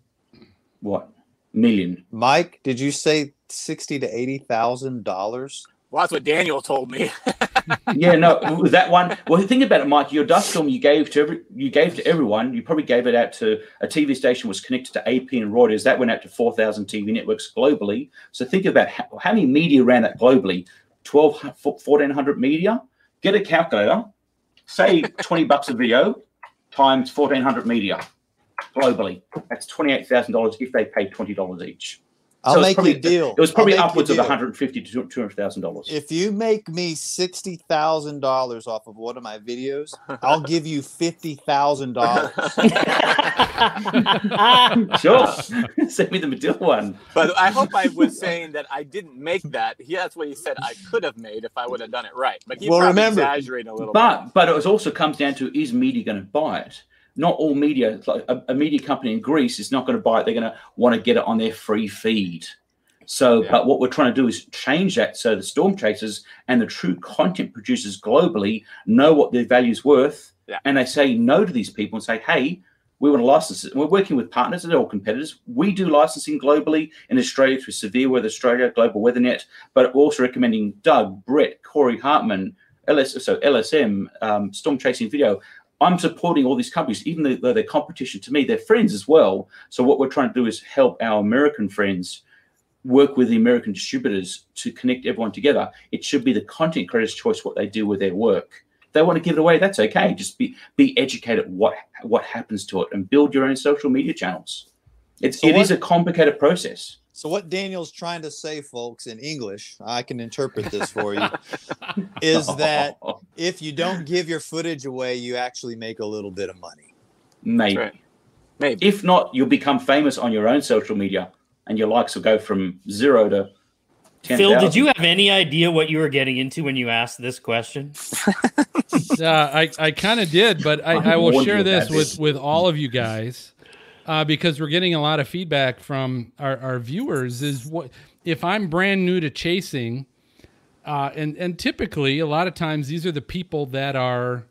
What million? Mike, did you say sixty to eighty thousand dollars? Well, that's what Daniel told me. *laughs* yeah, no, with that one. Well, think about it, Mike. Your dust storm you gave to every, you gave to everyone. You probably gave it out to a TV station was connected to AP and Reuters. That went out to four thousand TV networks globally. So think about how, how many media ran that globally. 12, 1400 media. Get a calculator. Say twenty bucks a video times fourteen hundred media globally. That's twenty eight thousand dollars if they paid twenty dollars each. I'll So make probably- you a deal. It was probably I'll make you a upwards of deal. one hundred fifty to two hundred thousand dollars. If you make me sixty thousand dollars off of one of my videos, I'll give you fifty thousand dollars. *laughs* *laughs* Sure, *laughs* send me the Madill one. but I hope I was saying that I didn't make that. He, that's what he said I could have made if I would have done it right. But he Well, probably remember- exaggerated a little bit. But but it also comes down to is media going to buy it? Not all media, like a, a media company in Greece is not going to buy it. They're going to want to get it on their free feed. So, Yeah. but what we're trying to do is change that so the storm chasers and the true content producers globally know what their value's worth, Yeah. and they say no to these people and say, "Hey, we want to license it." We're working with partners; they're all competitors. We do licensing globally in Australia through Severe Weather Australia, Global WeatherNet, but we're also recommending Doug, Brett, Corey Hartman, LS, so LSM, um, Storm Chasing Video. I'm supporting all these companies, even though they're competition to me, they're friends as well. So what we're trying to do is help our American friends work with the American distributors to connect everyone together. It should be the content creator's choice what they do with their work. If they want to give it away, that's okay. Just be be educated what what happens to it and build your own social media channels. It's So it is what- a complicated process. So what Daniel's trying to say, folks, in English, I can interpret this for you, *laughs* is that oh. if you don't give your footage away, you actually make a little bit of money. maybe. Right. Maybe. If not, you'll become famous on your own social media, and your likes will go from zero to ten. Phil, did you have any idea what you were getting into when you asked this question? Yeah, *laughs* uh, I, I kind of did, but I, I will share this with, this. with all of you guys uh, because we're getting a lot of feedback from our, our viewers. Is what if I'm brand new to chasing, uh, and and typically a lot of times these are the people that are,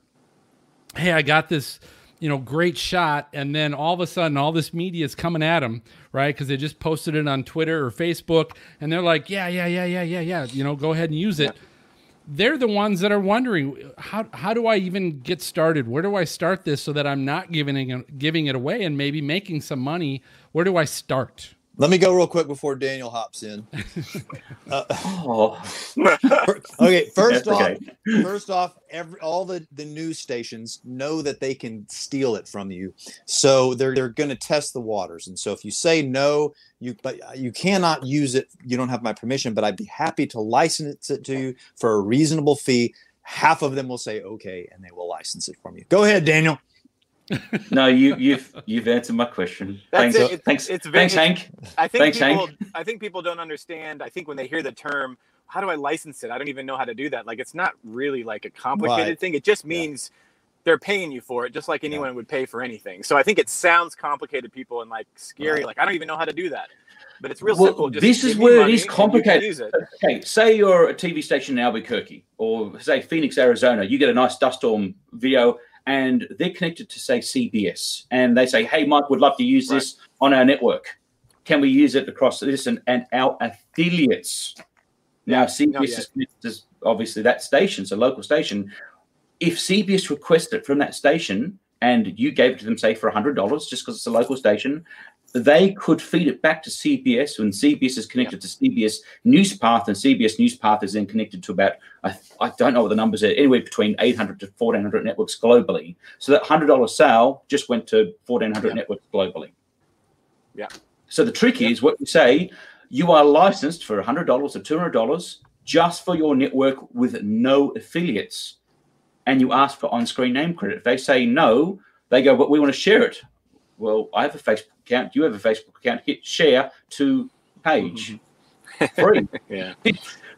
hey, I got this, you know, great shot, and then all of a sudden all this media is coming at them, right? Because they just posted it on Twitter or Facebook, and they're like, yeah, yeah, yeah, yeah, yeah, yeah, you know, go ahead and use it they're the ones that are wondering how how do I even get started? Where do I start this so that I'm not giving giving it away and maybe making some money? Where do I start? Let me go real quick before Daniel hops in. Oh, *laughs* Okay, *laughs* first off, first off, every all the the news stations know that they can steal it from you, so they're they're going to test the waters. And so if you say no, you but you cannot use it. You don't have my permission, but I'd be happy to license it to you for a reasonable fee. Half of them will say okay, and they will license it from you. Go ahead, Daniel. No, you you've you've answered my question. That's thanks, it. It's- thanks, it's very- thanks, Hank. I think Thanks, people. Hank. I think people don't understand. I think when they hear the term, "How do I license it?" I don't even know how to do that. Like it's not really like a complicated Right. thing. It just means they're paying you for it, just like anyone would pay for anything. So I think it sounds complicated, people, and like scary. Right. Like I don't even know how to do that. But it's real Well, simple. Just this is where it money is and you can complicated. It. Okay, say you're a TV station in Albuquerque or say Phoenix, Arizona. You get a nice dust storm video, and they're connected to say CBS, and they say, "Hey, Mike, would love to use this on our network. Can we use it across this and, and our affiliates?" Now, oh, CBS is connected to obviously that station, so local station. If CBS requested it from that station and you gave it to them, say for hundred dollars, just because it's a local station, they could feed it back to CBS when CBS is connected to CBS Newspath, and CBS Newspath is then connected to about I, I don't know what the numbers are anywhere between 800 to 1400 networks globally. So that hundred dollar sale just went to 1400 networks globally. Yeah. So the trick is what you say: you are licensed for hundred dollars or two hundred dollars just for your network with no affiliates, and you ask for on-screen name credit. If they say no, they go, "But we want to share it." Well, I have a Facebook account. You have a Facebook account. Hit share to page. Mm-hmm. *laughs* Free. *laughs* Yeah.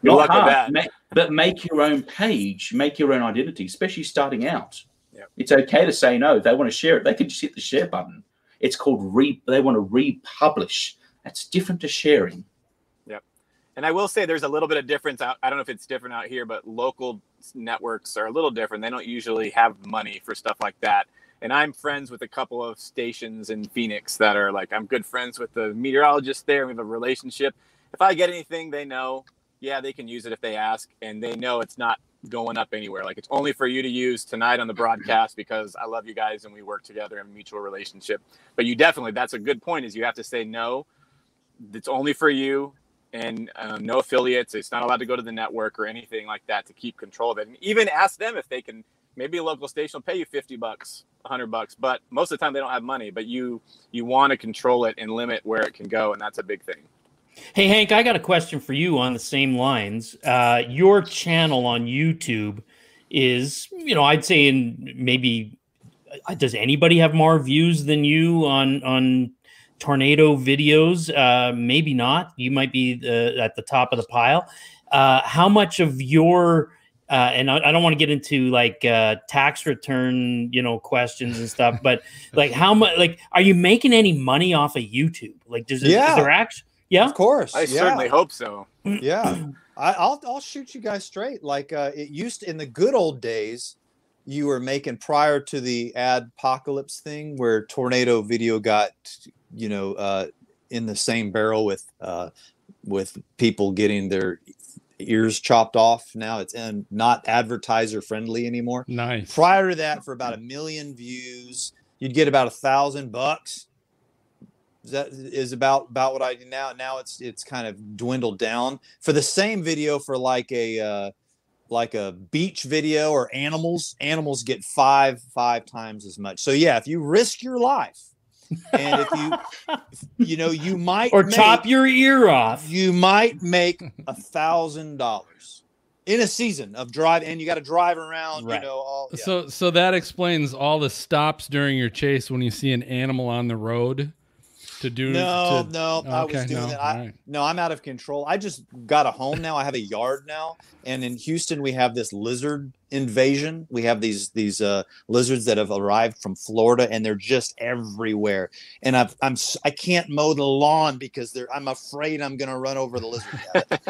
Not hard, ma- but make your own page, make your own identity, especially starting out. Yep. It's okay to say no. They want to share it, they can just hit the share button. It's called re. They want to republish. That's different to sharing. Yep. And I will say there's a little bit of difference out. I don't know if it's different out here, but local networks are a little different. They don't usually have money for stuff like that. And I'm friends with a couple of stations in Phoenix that are like, I'm good friends with the meteorologist there. We have a relationship. If I get anything, they know, yeah, they can use it if they ask. And they know it's not going up anywhere. Like it's only for you to use tonight on the broadcast because I love you guys and we work together in a mutual relationship. But you definitely, that's a good point, is you have to say no. It's only for you and um, no affiliates. It's not allowed to go to the network or anything like that to keep control of it. And even ask them if they can. Maybe a local station will pay you fifty bucks, hundred bucks, but most of the time they don't have money. But you you want to control it and limit where it can go, and that's a big thing. Hey Hank, I got a question for you on the same lines. Uh, your channel on YouTube is, you know, I'd say in maybe uh, does anybody have more views than you on on tornado videos? Uh, maybe not. You might be the, at the top of the pile. Uh, how much of your uh, and I, I don't want to get into like uh, tax return, you know, questions and stuff, but *laughs* like how much, like, are you making any money off of YouTube? Like, does it, Yeah. is there actually, yeah, Of course. I yeah. certainly hope so. *clears throat* yeah I, i'll i'll shoot you guys straight like uh it used in the good old days you were making prior to the ad apocalypse thing where tornado video got you know uh in the same barrel with uh with people getting their ears chopped off now it's and not advertiser friendly anymore Nice. prior to that for about a million views you'd get about a thousand bucks Is that is about about what I do now. Now it's it's kind of dwindled down for the same video for like a uh, like a beach video or animals. Animals get five five times as much. So yeah, if you risk your life, and if you you know you might or make- chop your ear off. you might make a thousand dollars in a season of drive, and you got to drive around. Right. You know all. yeah. So so that explains all the stops during your chase when you see an animal on the road to do No, to- no, I was doing no, that. I, alright. No, I'm out of control. I just got a home now. I have a yard now, and in Houston we have this lizard invasion. We have these these uh, lizards that have arrived from Florida, and they're just everywhere. And I've, I'm s- I can't mow the lawn because they're. I'm afraid I'm going to run over the lizard.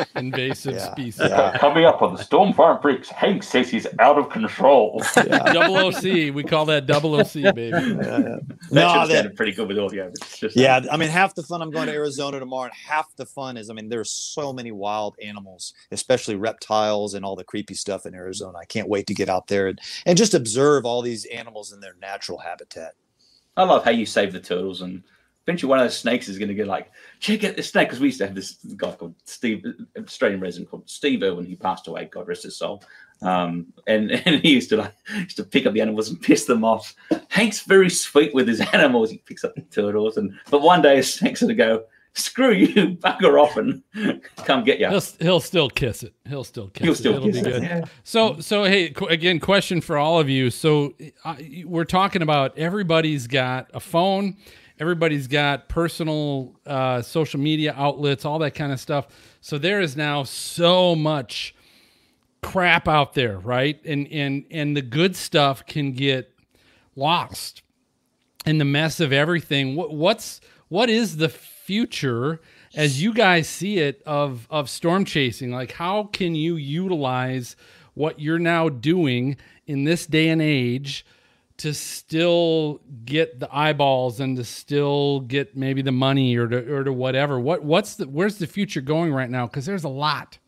*laughs* Invasive Yeah, species. yeah. Coming up on the Storm Farm Freaks, Hank says he's out of control. *laughs* *laughs* yeah. Double OC, we call that double OC, baby. yeah, yeah. That No, should that- pretty good with audio. It's just Yeah, I mean, half the fun. I'm going to Arizona tomorrow, and half the fun is, I mean, there's so many wild animals, especially reptiles and all the creepy stuff in Arizona. I can't wait to get out there and, and just observe all these animals in their natural habitat. I love how you save the turtles and eventually one of those snakes is going to get like, check out this snake. Because we used to have this guy called Steve, Australian resident called Steve Irwin. He passed away, God rest his soul. Um, and, *laughs* and he used to like, used to pick up the animals and piss them off. Hank's very sweet with his *laughs* animals. He picks up the turtles. and But one day a snake's going to go, screw you, *laughs* bugger off and *laughs* come get you. He'll, he'll still kiss it. He'll still kiss He'll it. still It'll kiss be it. good. Yeah. So, so hey, qu- again, question for all of you. So, uh, we're talking about everybody's got a phone, everybody's got personal uh, social media outlets, all that kind of stuff. So there is now so much crap out there, right? And and and the good stuff can get lost in the mess of everything. What what's what is the future as you guys see it of of storm chasing? Like how can you utilize what you're now doing in this day and age to still get the eyeballs and to still get maybe the money or to or to whatever. What what's the where's the future going right now? Because there's a lot.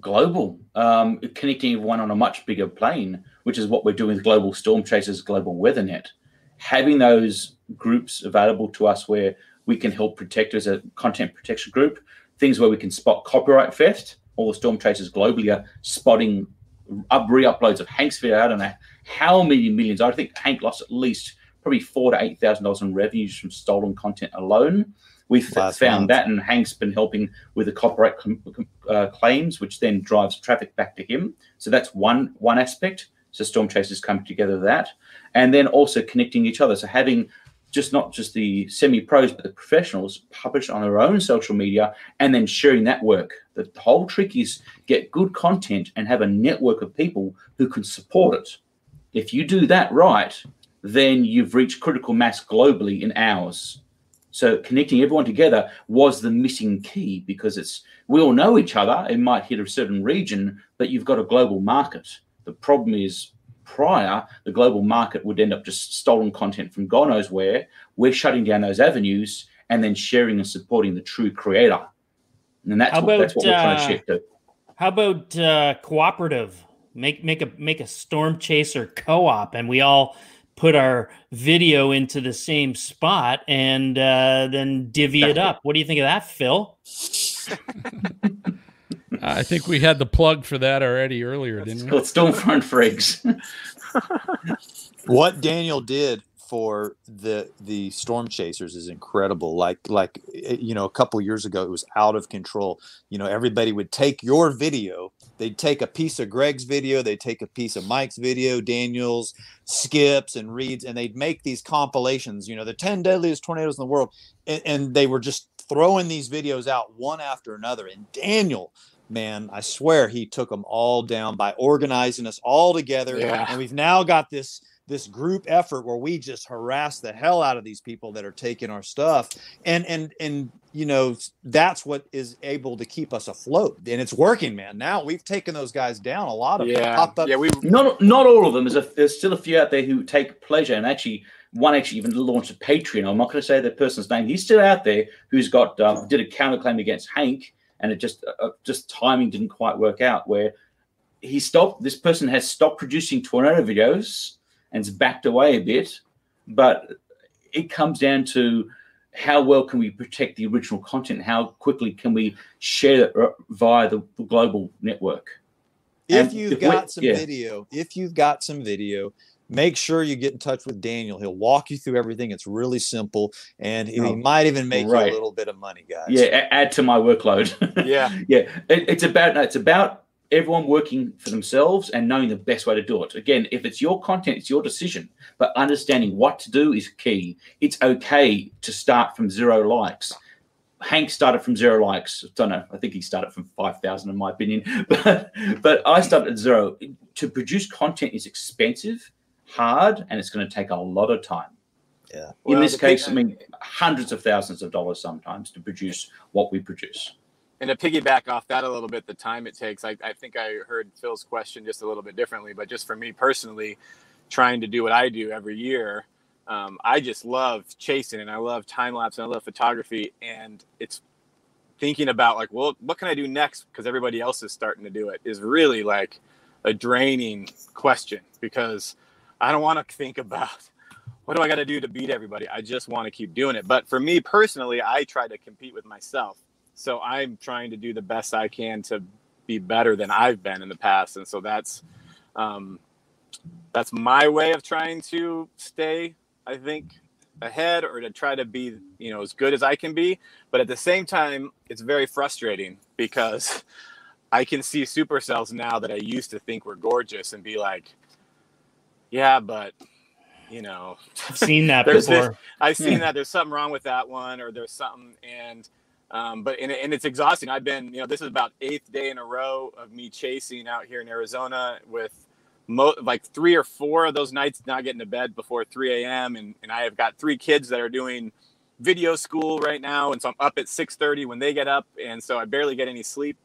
global, um, connecting everyone on a much bigger plane, which is what we're doing with Global Storm Chasers, Global WeatherNet. Having those groups available to us where we can help protect as a content protection group, things where we can spot copyright theft. All the storm chasers globally are spotting up re-uploads of Hank's video. I don't know how many millions. I think Hank lost at least probably four to eight thousand dollars in revenues from stolen content alone. We've Last found month. that, and Hank's been helping with the copyright com- com- uh, claims, which then drives traffic back to him. So that's one one aspect. So storm chasers come together that, and then also connecting each other. So having just not just the semi pros, but the professionals publish on their own social media and then sharing that work. The whole trick is get good content and have a network of people who can support it. If you do that right, then you've reached critical mass globally in hours. So connecting everyone together was the missing key because it's we all know each other. It might hit a certain region, but you've got a global market. The problem is prior, the global market would end up just stolen content from God knows where. We're shutting down those avenues and then sharing and supporting the true creator. And that's, How what, that's what we're trying uh, to shift to. How about uh, cooperative? Make make a make a storm chaser co-op, and we all put our video into the same spot and uh, then divvy it up. What do you think of that, Phil? *laughs* I think we had the plug for that already earlier, didn't we? Called Stormfront Freaks. what Daniel did for the the storm chasers is incredible. Like like eh, you know, a couple years ago, it was out of control. You know, everybody would take your video. They'd take a piece of Greg's video. They'd take a piece of Mike's video, Daniel's, Skips, and Reed's, and they'd make these compilations. You know, the ten deadliest tornadoes in the world, and, and they were just throwing these videos out one after another. And Daniel man, I swear he took them all down by organizing us all together. Yeah. And we've now got this this group effort where we just harass the hell out of these people that are taking our stuff. And and and you know, that's what is able to keep us afloat. And it's working, man. Now we've taken those guys down. A lot of them Yeah, popped up. yeah, we not not all of them. There's a, there's still a few out there who take pleasure and actually one actually even launched a Patreon. I'm not going to say the person's name. He's still out there who's got um, did a counterclaim against Hank, and it just uh, just timing didn't quite work out. Where he stopped. This person has stopped producing tornado videos and it's backed away a bit, but it comes down to how well can we protect the original content? How quickly can we share it uh, via the, global network? if And you've if got some yeah. video, if you've got some video, make sure you get in touch with Daniel. He'll walk you through everything. It's really simple, and he Oh, might even make right. you a little bit of money, guys. Yeah, add to my workload. *laughs* Yeah. yeah. It, it's about no, it's about everyone working for themselves and knowing the best way to do it. Again, if it's your content, it's your decision, but understanding what to do is key. It's okay to start from zero likes. Hank started from zero likes. I don't know. I think he started from five thousand, in my opinion. *laughs* But but I started at zero. To produce content is expensive, hard, and it's going to take a lot of time. Yeah. In Well, this case, thing- I mean, hundreds of thousands of dollars sometimes to produce what we produce. and to piggyback off that a little bit, the time it takes, I, I think I heard Phil's question just a little bit differently, but just for me personally, trying to do what I do every year, um, I just love chasing and I love time lapse and I love photography. And it's thinking about like, well, what can I do next? Because everybody else is starting to do it is really like a draining question because I don't want to think about *laughs* what do I got to do to beat everybody. I just want to keep doing it. But for me personally, I try to compete with myself. So I'm trying to do the best I can to be better than I've been in the past. And so that's um, that's my way of trying to stay, I think, ahead or to try to be, you know, as good as I can be. But at the same time, it's very frustrating because *laughs* I can see supercells now that I used to think were gorgeous and be like, yeah, but you know, I've seen that *laughs* There's this- before. I've seen that there's something wrong with that one, or there's something, and um, but and, and it's exhausting. I've been, you know, this is about eighth day in a row of me chasing out here in Arizona with mo- like three or four of those nights not getting to bed before 3 a.m. And, and I have got three kids that are doing video school right now, and so I'm up at 6:30 when they get up, and so I barely get any sleep,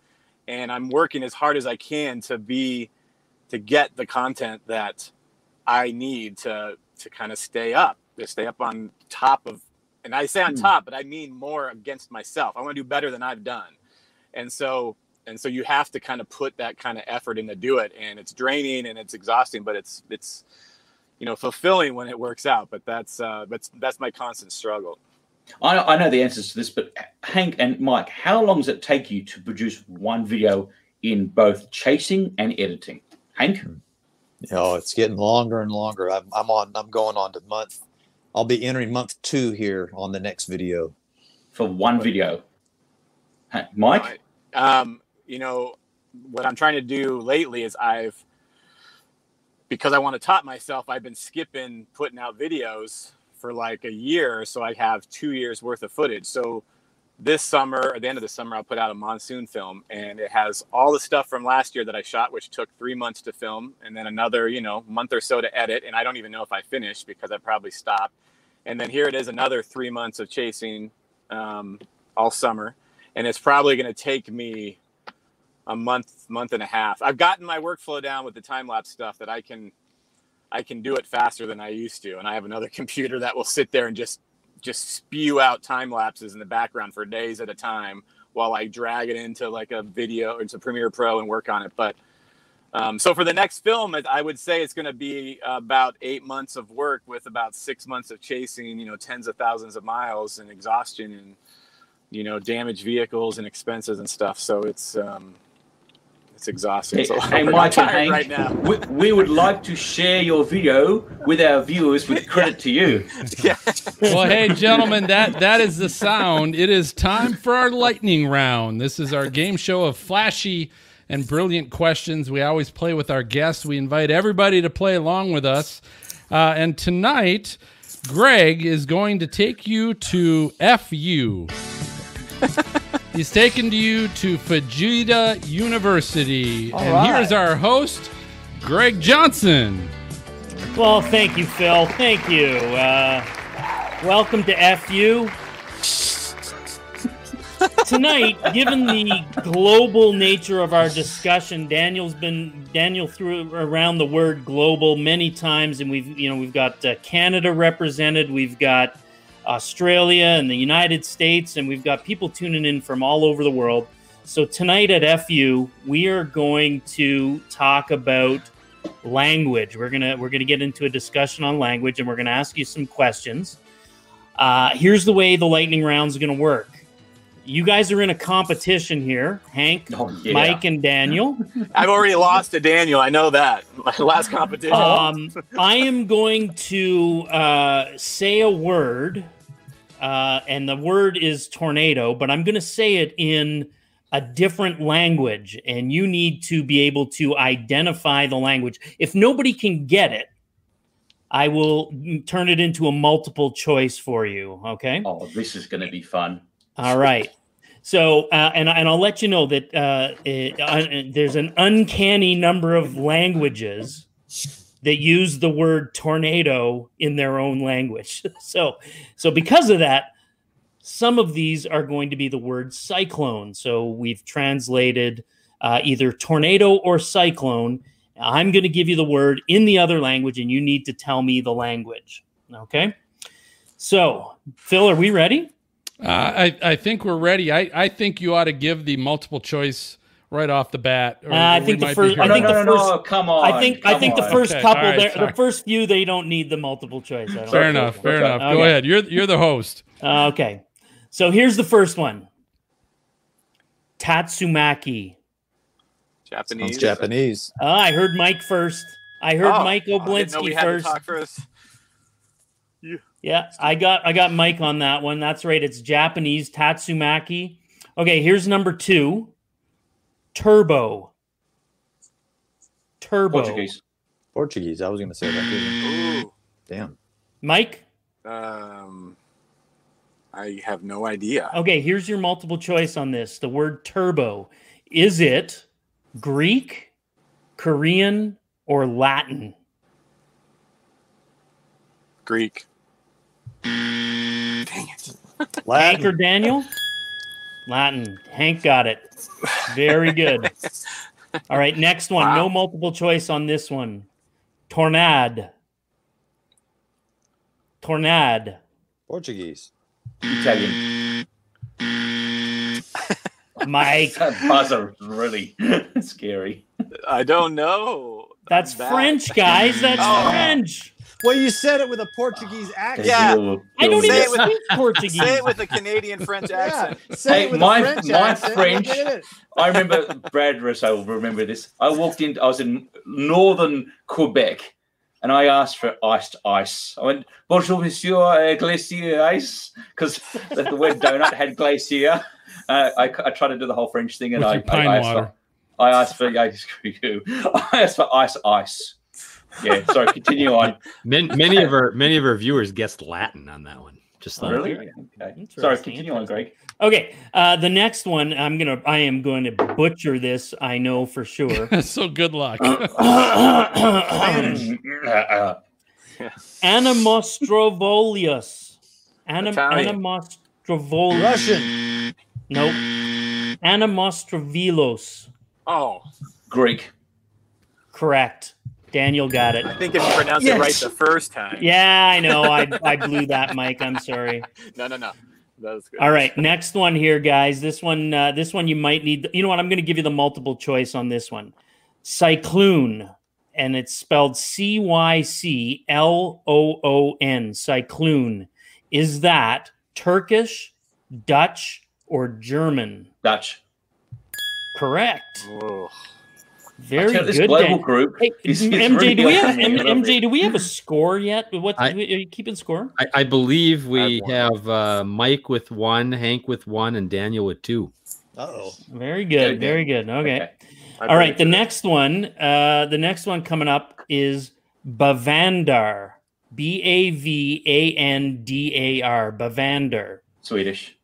and I'm working as hard as I can to be to get the content that I need to to kind of stay up, to stay up on top of, and I say on Hmm. top, but I mean more against myself. I want to do better than I've done, and so and so you have to kind of put that kind of effort in to do it, and it's draining and it's exhausting, but it's it's you know fulfilling when it works out. But that's uh, that's that's my constant struggle. I, I know the answers to this, but Hank and Mike, how long does it take you to produce one video in both chasing and editing? Hank? You know, it's getting longer and longer. I'm, I'm on. I'm going on to month I'll be entering month two here on the next video. for one video. Hey, Mike, Um, you know, what I'm trying to do lately is I've because I want to top myself, I've been skipping putting out videos for like a year, so I have two years worth of footage. So this summer, at the end of the summer, I'll put out a monsoon film, and it has all the stuff from last year that I shot, which took three months to film, and then another, you know, month or so to edit. And I don't even know if I finished because I probably stopped. And then here it is, another three months of chasing um, all summer, and it's probably going to take me a month, month and a half. I've gotten my workflow down with the time lapse stuff that I can, I can do it faster than I used to, and I have another *laughs* computer that will sit there and just just spew out time lapses in the background for days at a time while I drag it into like a video into Premiere Pro and work on it. But um, so for the next film, I would say it's going to be about eight months of work with about six months of chasing, you know, tens of thousands of miles and exhaustion and you know damaged vehicles and expenses and stuff. So it's um, it's exhausting. hey, So hey, I'm Mike and tired Hank, right now. we, we would like to share your video with our viewers with *laughs* credit to you. Yeah. Well, hey, gentlemen, that that is the sound. It is time for our lightning round. This is our game show of flashy and brilliant questions. We always play with our guests. We invite everybody to play along with us. Uh, and tonight, Greg is going to take you to FU. *laughs* He's taken you to Fujita University. and right. here's our host, Greg Johnson. Well, thank you, Phil. Thank you. Uh, welcome to FU. Tonight, given the global nature of our discussion, Daniel's been Daniel threw around the word global many times, and we've you know we've got uh, Canada represented, we've got Australia and the United States, and we've got people tuning in from all over the world. So tonight at FU, we are going to talk about language. We're gonna we're gonna get into a discussion on language, and we're gonna ask you some questions. Uh, here's the way the lightning round's gonna work. You guys are in a competition here, Hank, Oh, yeah. Mike, and Daniel. *laughs* I've already lost to Daniel. I know that. *laughs* My last competition. Um, I am going to uh, say a word, uh, and the word is tornado, but I'm going to say it in a different language, and you need to be able to identify the language. If nobody can get it, I will turn it into a multiple choice for you. Okay. Oh, this is going to be fun. All right. So, uh, and and I'll let you know that uh, it, uh, there's an uncanny number of languages that use the word tornado in their own language. *laughs* So, so because of that, some of these are going to be the word cyclone. So we've translated uh, either tornado or cyclone. I'm going to give you the word in the other language, and you need to tell me the language. Okay. So, Phil, are we ready? Uh, I, I think we're ready. I, I think you ought to give the multiple choice right off the bat. or Uh, I think the first- I no, think no, the no, first- no, come on. I think I come think the first Okay, couple all right, there, sorry. the first few they don't need the multiple choice. I don't Fair Okay, enough. Fair okay. enough. Go Okay. ahead. You're you're the host. Uh, okay, so here's the first one. Tatsumaki. Japanese. Sounds Japanese. Uh, I heard Mike first. I heard Oh, Mike I didn't know we Olbinski had first. talk first. Yeah, I got I got Mike on that one. That's right. It's Japanese Tatsumaki. Okay, here's number two. Turbo. Turbo. Portuguese. Portuguese. I was going to say that. Too. Ooh. Damn. Mike. Um, I have no idea. Okay, here's your multiple choice on this. The word turbo. Is it Greek, Korean, or Latin? Greek. Dang it. Hank or Latin. Daniel? Latin. Hank got it. Very good. *laughs* All right, next one. No multiple choice on this one. Tornad. Tornad. Portuguese. Italian. *laughs* Mike. That buzzer is really *laughs* scary. I don't know. That's That- French, guys. That's Oh. French. Well, you said it with a Portuguese *sighs* accent. Yeah. I don't Say even it with- speak Portuguese. Say it with a Canadian French *laughs* Yeah, accent. say Hey, it with my- a French my accent. French- I remember Brad Russo will remember this. I walked in. I was in northern Quebec, and I asked for iced ice. I went, Bonjour, monsieur, uh, glacier ice, because the, the word donut had glacier. Uh, I, I tried to do the whole French thing, and With I, your pine I, asked water. For, I asked for, yeah, screw. *laughs* I asked for ice ice. Yeah, sorry, continue on. Many, many of our many of our viewers guessed Latin on that one. Just Oh, really? Okay. Sorry, continue on, Greg. Okay, uh, the next one I'm gonna I am going to butcher this. I know for sure. so good luck. Uh, Animostrovolius. Anim- Italian. Animostrovolius. Russian. Nope. Animostrovilos. Oh, Greek. Correct. Daniel got it. I think if you pronounce it right the first time. Yeah, I know. I, I *laughs* blew that, Mike. I'm sorry. No, no, no. That was good. All right, next one here, guys. This one, uh, this one you might need. You know what? I'm going to give you the multiple choice on this one. Cyclone, and it's spelled C Y C L O O N. Cyclone. Is that Turkish, Dutch, or German? Dutch. Correct. Whoa. Very Tell this good. global Dan. group. Hey, is- is MJ, really do we have awesome. M- I love MJ? Do we have a *laughs* score yet? What I- are you keeping score? I, I believe we one. have uh, Mike with one, Hank with one, and Daniel with two. Uh-oh. Very good. Good, Very good. Okay. I All right, the believe next one, uh, the next one coming up is Bavandar. B A V A N D A R. Bavandar. Swedish.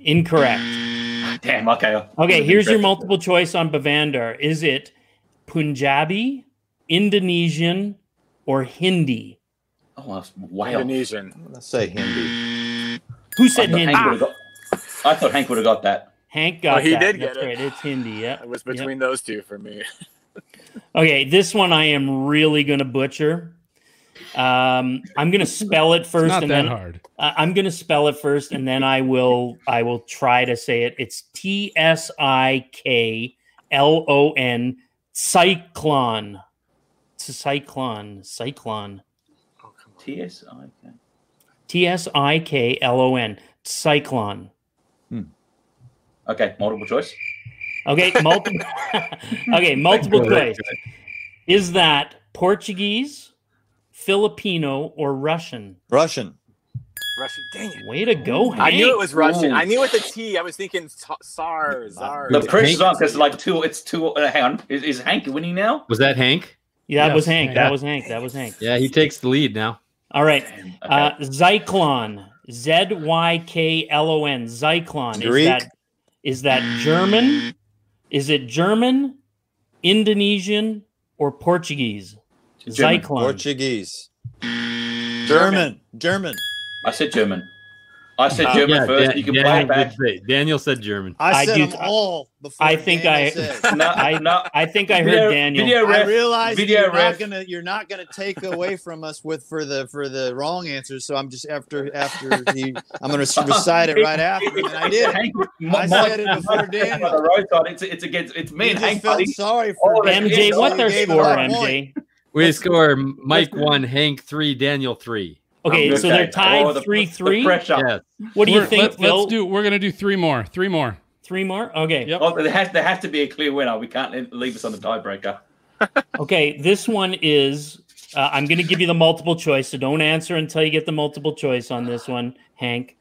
Incorrect. *laughs* Damn. Okay. Okay, here's your multiple choice on Bavandar. Is it Punjabi, Indonesian, or Hindi? Oh, that's way off. Indonesian. Let's say Hindi. Who I said thought, Hindi? Hank would have got, I thought Hank would have got that. Hank got Oh, he that. did That's get it. right. It's Hindi. Yeah. It was Yep. between those two for me. *laughs* Okay, this one I am really going to butcher. Um, I'm going to spell it It's first, not and that then hard. I- I'm going to spell it first, and then I will I will try to say it. It's T S I K L O N cyclone. It's a cyclone. Cyclone. T S I K. T S I K L O N. come on. TSI. okay. T S I K L O N. Cyclone. Okay, multiple choice. Okay, multiple. *laughs* okay, multiple choice. Is that Portuguese, Filipino, or Russian? Russian. Russian. Dang it. Way to go, Hank. I knew it was Russian. Ooh. I knew with the T. I was thinking T- SAR, ZAR. The pressure's on because like two. It's two. Uh, hang on. Is, is Hank winning now? Was that Hank? Yeah, that was Hank. Hank. That was Hank. That was Hank. Yeah, he takes the lead now. All right. Okay. Uh, Zyklon. Z Y K L O N. Zyklon. Is Greek. that is that German? Is it German, Indonesian, or Portuguese? German. Zyklon. Portuguese. German. German. I said German. I said Uh, German Yeah, first. Dan- you can play it back. Daniel said German. I, I said do- them all before. I think Daniel I- said. No, I- no. I think I heard Video- Daniel. video I ref- realize video you're ref. not gonna you're not gonna take away from us with for the for the wrong answers. So I'm just after after he I'm gonna *laughs* recite it right after and I did. Hank, I said it before Mike- Daniel. The road side, It's it's against it's me You and just Hank. felt buddy. sorry for Oh, MJ, so what's you our score, a point. MJ? We score Mike one, Hank three, Daniel three. Okay, so they're tied Oh, the- three the three. pressure. Yes. What do you We're- think, let, Phil? us do. We're gonna do three more. Three more. Three more. Okay. Yep. Oh, there has there has to be a clear winner. We can't leave us on the tiebreaker. *laughs* Okay. This one is. Uh, I'm going to give you the multiple choice, so don't answer until you get the multiple choice on this one, Hank.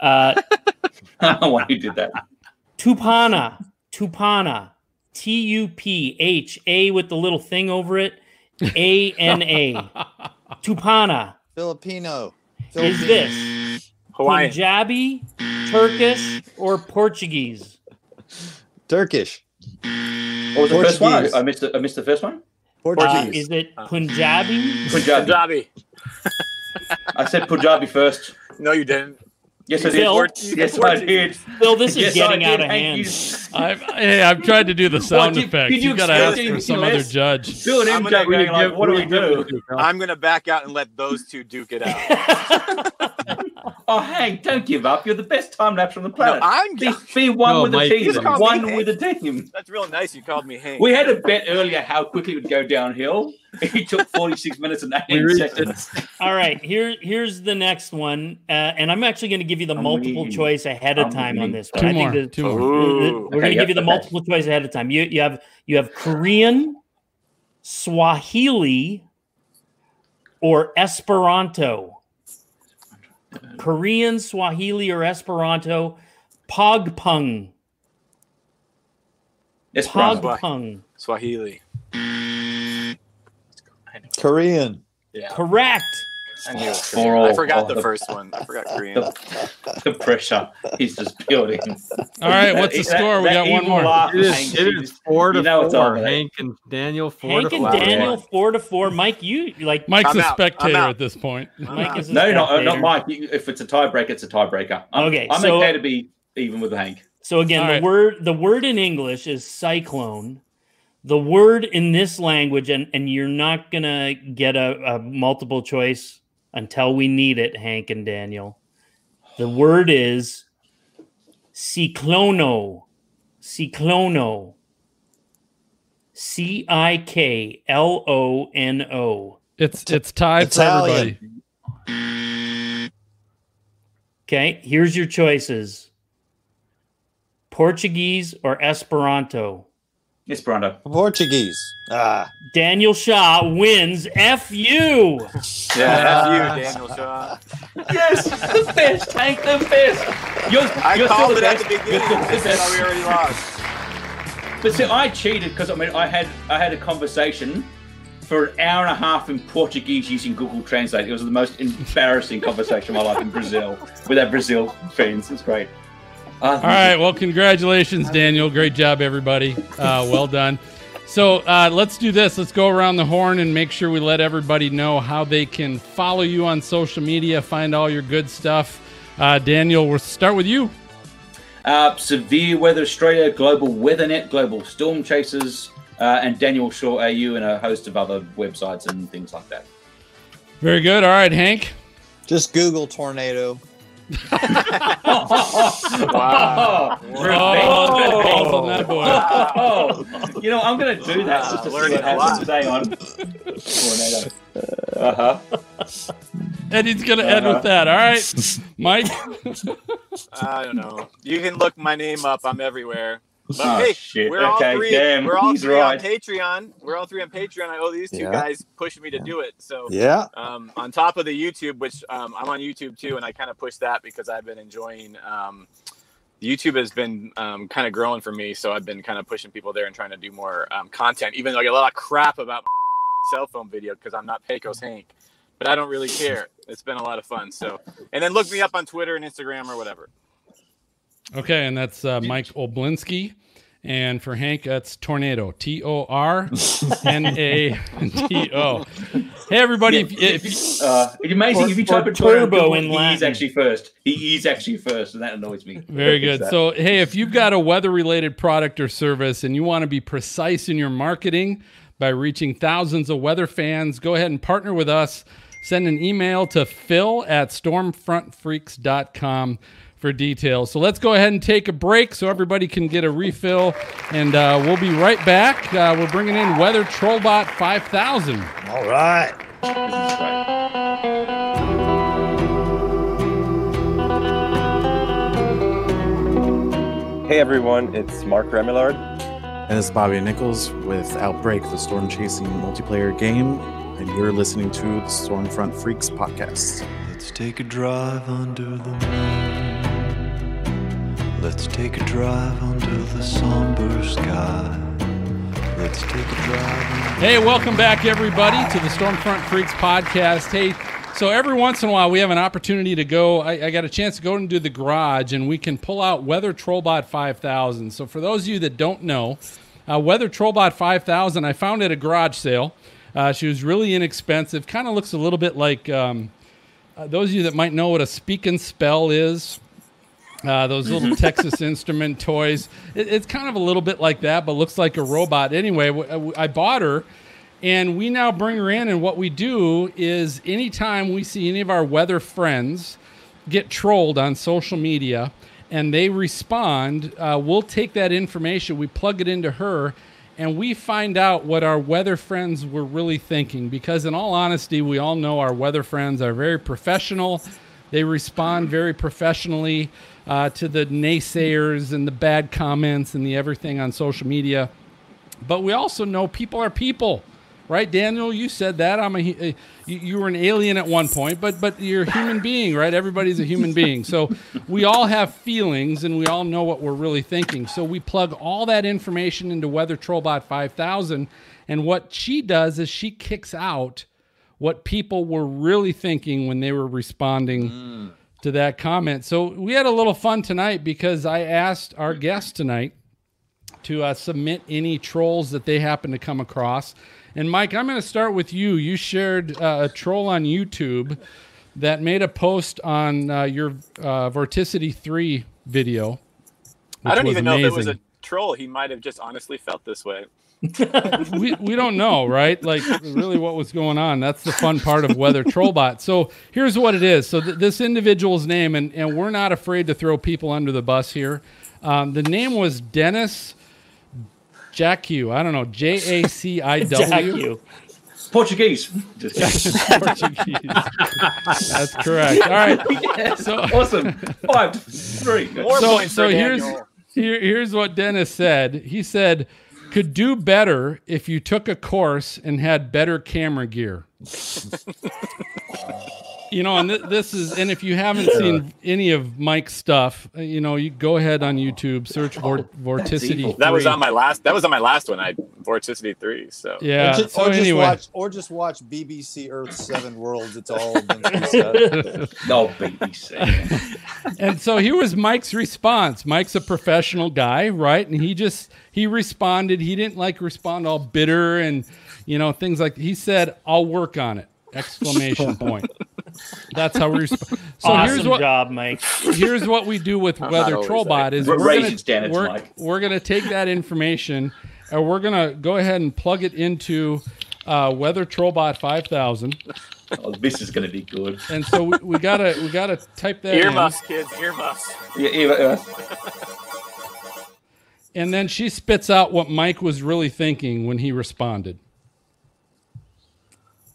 Uh, *laughs* I don't know Why you did that? Tupana, Tupana, T U P H A with the little thing over it, A N A. Tupana. Filipino. Is this Hawaiian. Punjabi, Turkish, or Portuguese? Turkish? What was the first one? I, I missed the, I missed the first one. Uh, Portuguese. is it Punjabi? Punjabi. Punjabi. I said Punjabi first. No, you didn't. Yes, I did. Phil? Yes, I did. Phil, this is Yes, getting out of hand. I've, hey, I've tried to do the sound did- effects. did You, you got to ask for some other judge. Phil and I'm MJ gonna- going like, what do we do? I'm gonna back out and let those two duke it out. *laughs* Oh, Hank, don't give up. You're the best time lapse on the planet. no, planet. I'm. be, be one No, with Mike, the you team. just called me One with the team. That's real nice. You called me Hank. We had a bet earlier how quickly it would go downhill. *laughs* It took 46 minutes and We 18 reached seconds. *laughs* All right, here here's the next one, uh, and I'm actually going to give you the I'm multiple winning. choice ahead of I'm time on this one. Two I more. think the- Two more. Ooh. we're going Okay, to give you the okay. multiple choice ahead of time. You you have you have Korean, Swahili, or Esperanto? Korean, Swahili, or Esperanto? Pogpung. Esperanto. Pogpung. Swahili. Korean. Yeah. Correct. I knew it. For I forgot the the- first one. I forgot *laughs* Korean. The, the pressure he's just building. All right, what's the That- score? We that got one more. laugh, It Hank, is, it you is just- four to you know four. Hank and Daniel four Hank to and four. Daniel four to four. Mike, you like Mike's I'm a spectator at this point. Mike out. is No, not, uh, not. Mike. If it's a tiebreaker, it's a tiebreaker. I'm, Okay, I'm so- okay to be even with Hank. So again, All the right. word the word in English is cyclone. The word in this language, and and you're not gonna get a, a multiple choice until we need it, Hank and Daniel. The word is ciclono. Ciclono. C I K L O N O. It's it's tied Italian. for everybody. Okay, here's your choices. Portuguese or Esperanto? Esperanto. Portuguese. Ah, Daniel Shaw wins FU. Yeah, Yeah. F you, Daniel Shaw. Yes, the best, Hank, the best. You're, I you're called it the at best. the You're beginning. the This is how we already lost. But see, I cheated because I mean, I had I had a conversation for an hour and a half in Portuguese using Google Translate. It was the most embarrassing conversation of my life in Brazil with our Brazil friends. It's great. Uh, All right. Well, congratulations, Daniel. Great job, everybody. Uh, *laughs* well done. So uh, let's do this. Let's go around the horn and make sure we let everybody know how they can follow you on social media, find all your good stuff. Uh, Daniel, we'll start with you. Uh, Severe Weather Australia, Global WeatherNet, Global Storm Chasers, uh, and Daniel Shaw AU, and a host of other websites and things like that. Very good. All right, Hank. just Google tornado. Wow. Oh, balls on that boy. Oh, you know, I'm going to do that just to see what happens. Hang on. Uh huh. Eddie's going to end with that. All right, *laughs* Mike. I don't know. You can look my name up. I'm everywhere. But Oh, hey, shit. we're all Okay, three. damn, we're all he's three right. on Patreon. We're all three on Patreon. I owe these two Yeah. guys pushing me to do it. So Yeah. um, on top of the YouTube, which um, I'm on YouTube too, and I kind of push that because I've been enjoying. Um, YouTube has been um, kind of growing for me, so I've been kind of pushing people there and trying to do more um, content. Even though I get a lot of crap about my *laughs* cell phone video because I'm not Pecos Hank, but I don't really care. It's been a lot of fun. So, and then look me up on Twitter and Instagram or whatever. Okay, and that's uh, Mike Olbinski. And for Hank, that's Tornado. T O R N A T O. *laughs* Hey, everybody. If, if, Uh, it's amazing if you type a turbo in in he is actually first. He is actually first, and that annoys me. Very good. So, hey, if you've got a weather related product or service and you want to be precise in your marketing by reaching thousands of weather fans, go ahead and partner with us. Send an email to phil at stormfrontfreaks.com for details. So, let's go ahead and take a break so everybody can get a refill. And uh, we'll be right back. Uh, we're bringing in Weather Trollbot 5000. All right. Hey everyone, it's Mark Remillard. And it's Bobby Nichols with Outbreak, the storm chasing multiplayer game. And you're listening to the Stormfront Freaks podcast. Let's take a drive under the moon. Let's take a drive under the somber sky. Let's take a drive. Hey, welcome back, everybody, to the Stormfront Freaks podcast. Hey, so every once in a while we have an opportunity to go. I, I got a chance to go into the garage and we can pull out Weather Trollbot 5000. So, for those of you that don't know, uh, Weather Trollbot 5000, I found at a garage sale. Uh, she was really inexpensive. Kind of looks a little bit like um, uh, those of you that might know what a speak and spell is. Uh, those little Texas Instrument toys. It, it's kind of a little bit like that, but looks like a robot. Anyway, w- I bought her, and we now bring her in. And what we do is, anytime we see any of our weather friends get trolled on social media and they respond, uh, we'll take that information, we plug it into her, and we find out what our weather friends were really thinking. Because, in all honesty, we all know our weather friends are very professional. They respond very professionally uh, to the naysayers and the bad comments and the everything on social media. But we also know people are people. right, Daniel? You said that I'm a you, you were an alien at one point, but but you're a human being, right? Everybody's a human being, so we all have feelings and we all know what we're really thinking. So we plug all that information into Weather Trollbot 5000, and what she does is she kicks out what people were really thinking when they were responding to that comment. So we had a little fun tonight because I asked our guest tonight to uh, submit any trolls that they happen to come across. And Mike, I'm going to start with you. You shared uh, a troll on YouTube that made a post on uh, your uh, Vorticity 3 video. I don't was even know if it was a troll. He might have just honestly felt this way. *laughs* we, we don't know, right? Like really what was going on. That's the fun part of Weather Trollbot. So here's what it is. So th- this individual's name, and, and we're not afraid to throw people under the bus here. Um, the name was Dennis Jacques. I don't know, J A C I W. Portuguese. Portuguese. That's correct. All right. So *laughs* awesome. Five, to three. so so here's here, here's what Dennis said. He said, "Could do better if you took a course and had better camera gear." *laughs* you know, and th- this is, and if you haven't seen any of Mike's stuff, uh, you know, you go ahead on YouTube, search Vor- Vorticity. That was on my last. That was on my last one. I Vorticity three. So Yeah. Or just, so or just anyway, watch, or just watch BBC Earth Seven Worlds. It's all been. *laughs* No BBC. *laughs* and so here was Mike's response. Mike's a professional guy, right? And he just he responded. He didn't like respond all bitter and you know things like he said, "I'll work on it!" Exclamation *laughs* point. That's how we respond. *laughs* So awesome here's what job, Mike. here's what we do with *laughs* I'm Weather not always Trollbot that. is Ra- we're raise gonna, your we're, Mike. we're gonna take that information and we're gonna go ahead and plug it into uh, Weather Trollbot 5000. Oh, this is going to be good. And so we, we gotta we gotta type that in. earmuffs, kids, earmuffs. Yeah, yeah, And then she spits out what Mike was really thinking when he responded.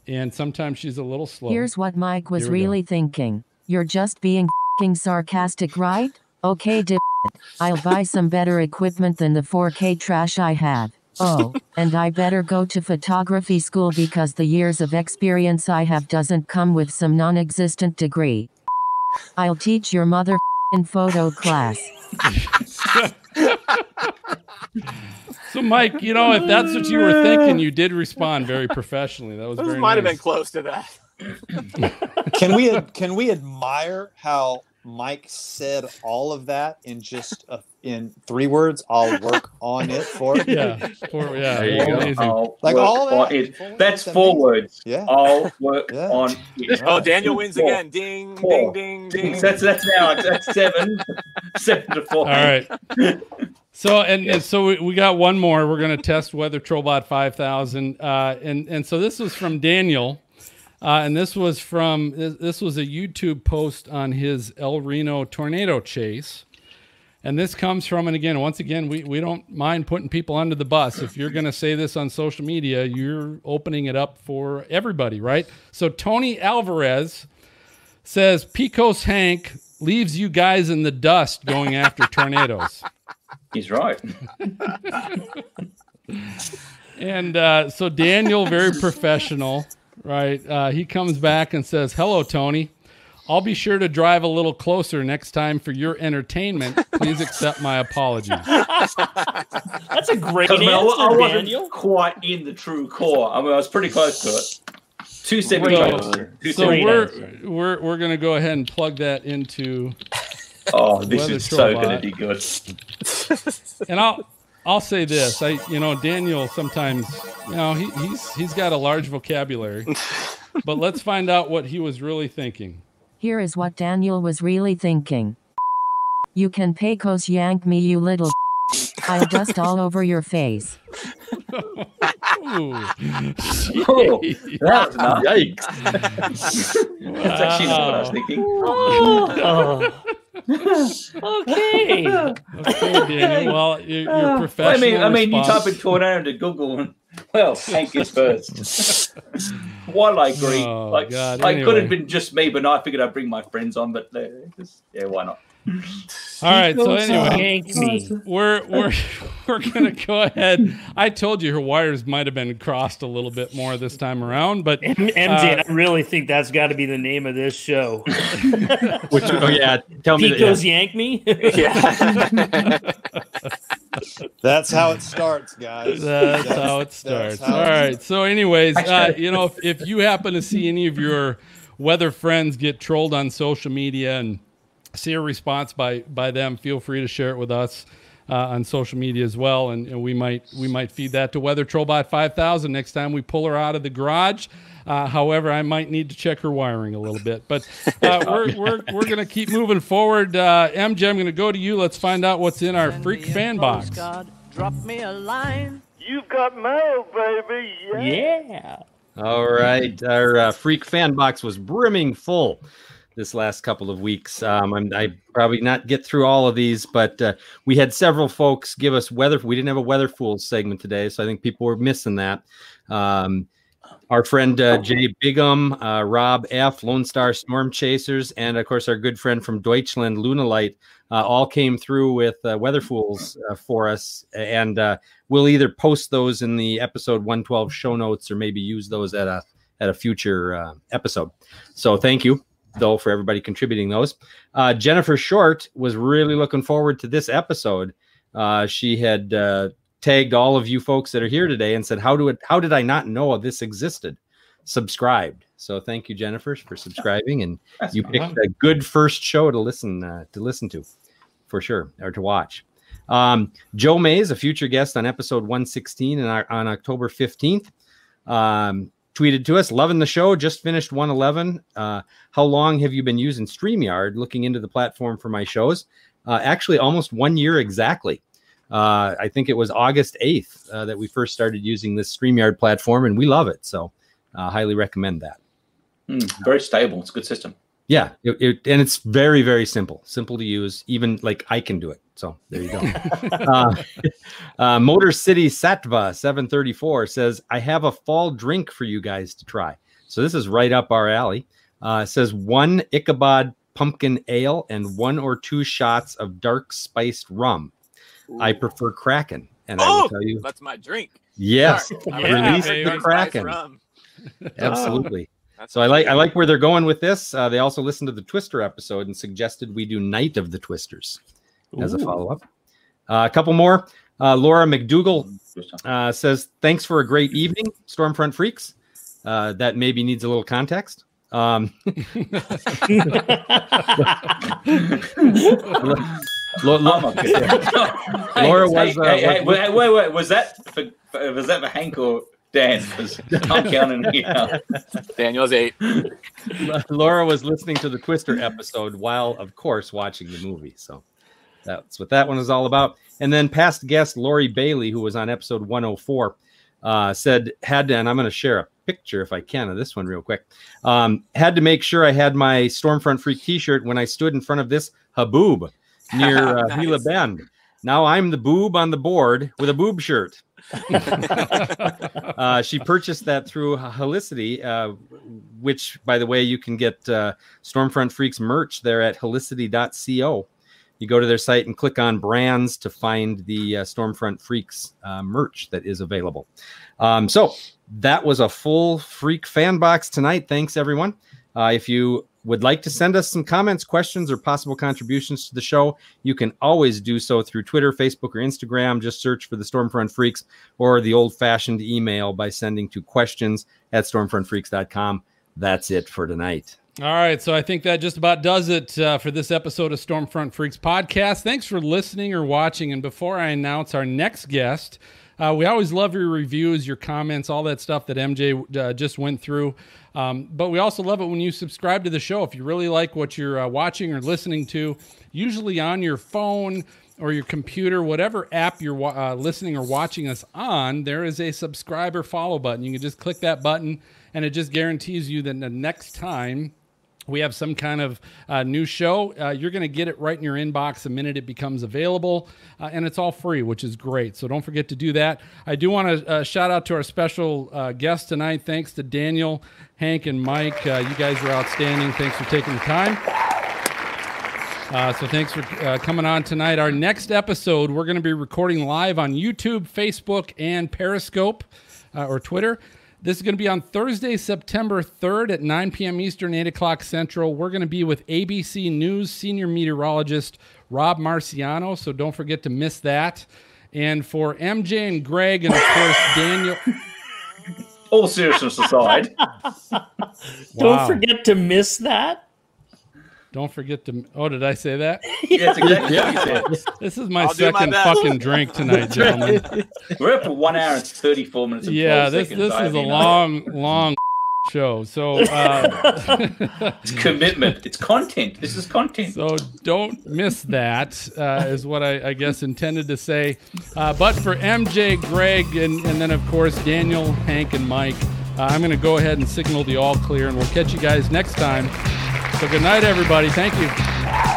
And sometimes she's a little slow. Here's what Mike was Here we go. really thinking. You're just being fing sarcastic, right? Okay, dip. I'll buy some better equipment than the 4K trash I have. Oh, and I better go to photography school because the years of experience I have doesn't come with some non existent degree. I'll teach your mother in photo class. *laughs* so, Mike, you know, if that's what you were thinking, you did respond very professionally. That was This very might have been close to that. *laughs* Can we can we admire how Mike said all of that in just a, in three words? I'll work *laughs* on it for you. Yeah, for, yeah, There you go. amazing. I'll Like all that. It. That's words, four amazing. words. Yeah. I'll work Yeah. on it. Oh, Daniel wins Four. again. Ding, Four. ding, ding, *laughs* ding. That's that's now that's seven, *laughs* seven to four. All right. So and, and so we, we got one more. We're going to test Weather Trollbot 5000, uh, and and so this was from Daniel, uh, and this was from this, this was a YouTube post on his El Reno tornado chase, and this comes from and again once again we we don't mind putting people under the bus. If you're going to say this on social media, you're opening it up for everybody, right? So Tony Alvarez says Pecos Hank leaves you guys in the dust going after *laughs* tornadoes. He's right. And uh, so Daniel, very professional, right? Uh, he comes back and says, "Hello, Tony. I'll be sure to drive a little closer next time for your entertainment. Please accept my apologies." *laughs* That's a great Because I, mean, I, I wasn't Daniel. quite in the true core. I mean, I was pretty close to it. Two So, centimeters. Two so centimeters. we're we're we're gonna go ahead and plug that into, Oh, this is so going to be good. and I'll I'll say this. I you know Daniel sometimes you know he, he's he's got a large vocabulary, *laughs* but let's find out what he was really thinking. Here is what Daniel was really thinking. You can Pecos yank me, you little. I'll dust all over your face. Ooh. Oh, that's enough. Yikes. That's actually not what I was thinking. *laughs* Oh. okay. Okay, Daniel. Well, you're, you're I professional. mean, I mean, you response. type in tornado into Google and well, Hank is first. While I agree, Oh, like God, I could have been just me, but no, I figured I'd bring my friends on. But uh, just- yeah, why not? All right. So anyway, me. we're we're *laughs* we're gonna go ahead. I told you her wires might have been crossed a little bit more this time around, but MJ, uh, I really think that's got to be the name of this show. *laughs* Which, oh yeah, tell me. Pecos that- yank me. yeah. *laughs* That's how it starts, guys. That's how it starts. how All it right. So, anyways, uh, you know, if, if you happen to see any of your weather friends get trolled on social media and see a response by by them, feel free to share it with us uh, on social media as well, and, and we might we might feed that to Weather Trollbot five thousand next time we pull her out of the garage. Uh, however, I might need to check her wiring a little bit, but uh, *laughs* we're, we're, we're going to keep moving forward. Uh, MJ, I'm going to go to you. Let's find out what's in our freak fan box. Drop me a line. You've got mail, baby. Yeah. All right, our uh, freak fan box was brimming full this last couple of weeks. Um, I'm I probably not get through all of these, but uh, we had several folks give us weather. We didn't have a weather fools segment today, so I think people were missing that. Um, our friend uh, Jay Bigum, uh, Rob F, Lone Star Storm Chasers, and of course our good friend from Deutschland, Lunalight, uh, all came through with uh, Weather Fools uh, for us, and uh, we'll either post those in the episode 112 show notes or maybe use those at a at a future uh, episode. So thank you though for everybody contributing those. Uh, Jennifer Short was really looking forward to this episode. Uh, she had uh, tagged all of you folks that are here today and said, "How do it? How did I not know this existed?" Subscribed. So thank you, Jennifer, for subscribing, and That's you picked a good first show to listen uh, to listen to, for sure, or to watch. Um, Joe Mays, a future guest on episode 116 and on, on October 15th, um, tweeted to us, loving the show, just finished 111. Uh, how long have you been using StreamYard? Looking into the platform for my shows. Uh, actually, almost one year exactly. Uh, I think it was August 8th uh, that we first started using this StreamYard platform, and we love it. So, uh, highly recommend that. Mm, very stable. It's a good system. Yeah, it, it- and it's very very simple, simple to use. Even like I can do it. So there you go. *laughs* uh, uh, Motor City Satva seven thirty four says, "I have a fall drink for you guys to try." So this is right up our alley. Uh, it says one Ichabod pumpkin ale and one or two shots of dark spiced rum. I prefer Kraken, and I will Oh, tell you, that's my drink. yes, I Yeah, release baby. the Kraken. *laughs* Absolutely. *laughs* So I like I like where they're going with this. Uh, they also listened to the Twister episode and suggested we do Night of the Twisters as a follow up. Uh, a couple more. Uh, Laura McDougall uh, says, "Thanks for a great evening, Stormfront freaks." Uh, that maybe needs a little context. Um, *laughs* Lo- Lo- I'm. Laura Hey, was, uh, hey, hey, was- wait, wait, wait. Was that for, for- was that for Hank or Dan? 'Cause *laughs* I'm counting here. Daniel's eight. Laura was listening to the Twister episode while, of course, watching the movie. So that's what that one is all about. And then past guest Lori Bailey, who was on episode 104, uh, said had to, and I'm going to share a picture if I can of this one real quick. Um, had to make sure I had my Stormfront Freak T-shirt when I stood in front of this haboob near *laughs* uh, Gila Bend. Now I'm the boob on the board with a boob shirt. *laughs* uh, she purchased that through Helicity, uh, which, by the way, you can get uh, Stormfront Freaks merch there at helicity.co. You go to their site and click on brands to find the uh, Stormfront Freaks uh, merch that is available. Um, so that was a full Freak fan box tonight. Thanks, everyone. Uh, if you would like to send us some comments, questions, or possible contributions to the show, you can always do so through Twitter, Facebook, or Instagram. Just search for the Stormfront Freaks or the old fashioned email by sending to questions at stormfrontfreaks.com. That's it for tonight. All right, so I think that just about does it uh, for this episode of Stormfront Freaks podcast. Thanks for listening or watching. And before I announce our next guest, uh, we always love your reviews, your comments, all that stuff that MJ uh, just went through. Um, but we also love it when you subscribe to the show. If you really like what you're uh, watching or listening to, usually on your phone or your computer, whatever app you're uh, listening or watching us on, there is a subscribe or follow button. You can just click that button, and it just guarantees you that the next time we have some kind of uh, new show, uh, you're going to get it right in your inbox the minute it becomes available. Uh, and it's all free, which is great. So don't forget to do that. I do want to uh, shout out to our special uh, guest tonight. Thanks to Daniel, Hank, and Mike. Uh, you guys are outstanding. Thanks for taking the time. So thanks for coming on tonight. Our next episode, we're going to be recording live on YouTube, Facebook, and Periscope uh, or Twitter. This is going to be on Thursday, September 3rd at 9 p.m. Eastern, 8 o'clock Central. We're going to be with ABC News senior meteorologist Rob Marciano, so don't forget to miss that. And for MJ and Greg, and of course, *laughs* Daniel. All seriousness aside, *laughs* Don't Wow. forget to miss that. Don't forget to. Oh, did I say that? *laughs* Yeah, that's exactly what you said. This is my I'll do my second fucking drink tonight, gentlemen. we're up for one hour and 34 minutes. And yeah, this seconds, this I is a mean, long, long show. So uh, It's commitment. It's content. This is content. So don't miss that. Uh, is what I, I guess intended to say. Uh, but for MJ, Greg, and, and then of course Daniel, Hank, and Mike, uh, I'm going to go ahead and signal the all clear, and we'll catch you guys next time. So good night, everybody. Thank you.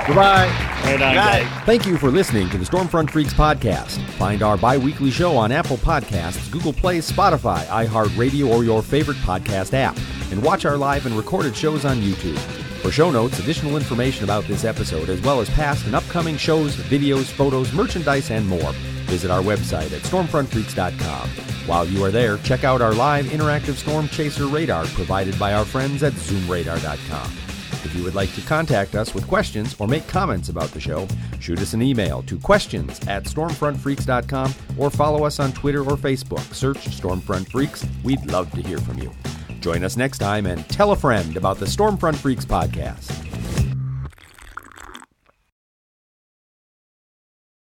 Goodbye. Right on, guys. Thank you for listening to the Stormfront Freaks podcast. Find our bi weekly show on Apple Podcasts, Google Play, Spotify, iHeartRadio, or your favorite podcast app. And watch our live and recorded shows on YouTube. For show notes, additional information about this episode, as well as past and upcoming shows, videos, photos, merchandise, and more, visit our website at stormfrontfreaks.com. While you are there, check out our live interactive storm chaser radar provided by our friends at zoomradar.com. If you would like to contact us with questions or make comments about the show, shoot us an email to questions at stormfrontfreaks.com or follow us on Twitter or Facebook. Search Stormfront Freaks. We'd love to hear from you. Join us next time and tell a friend about the Stormfront Freaks podcast.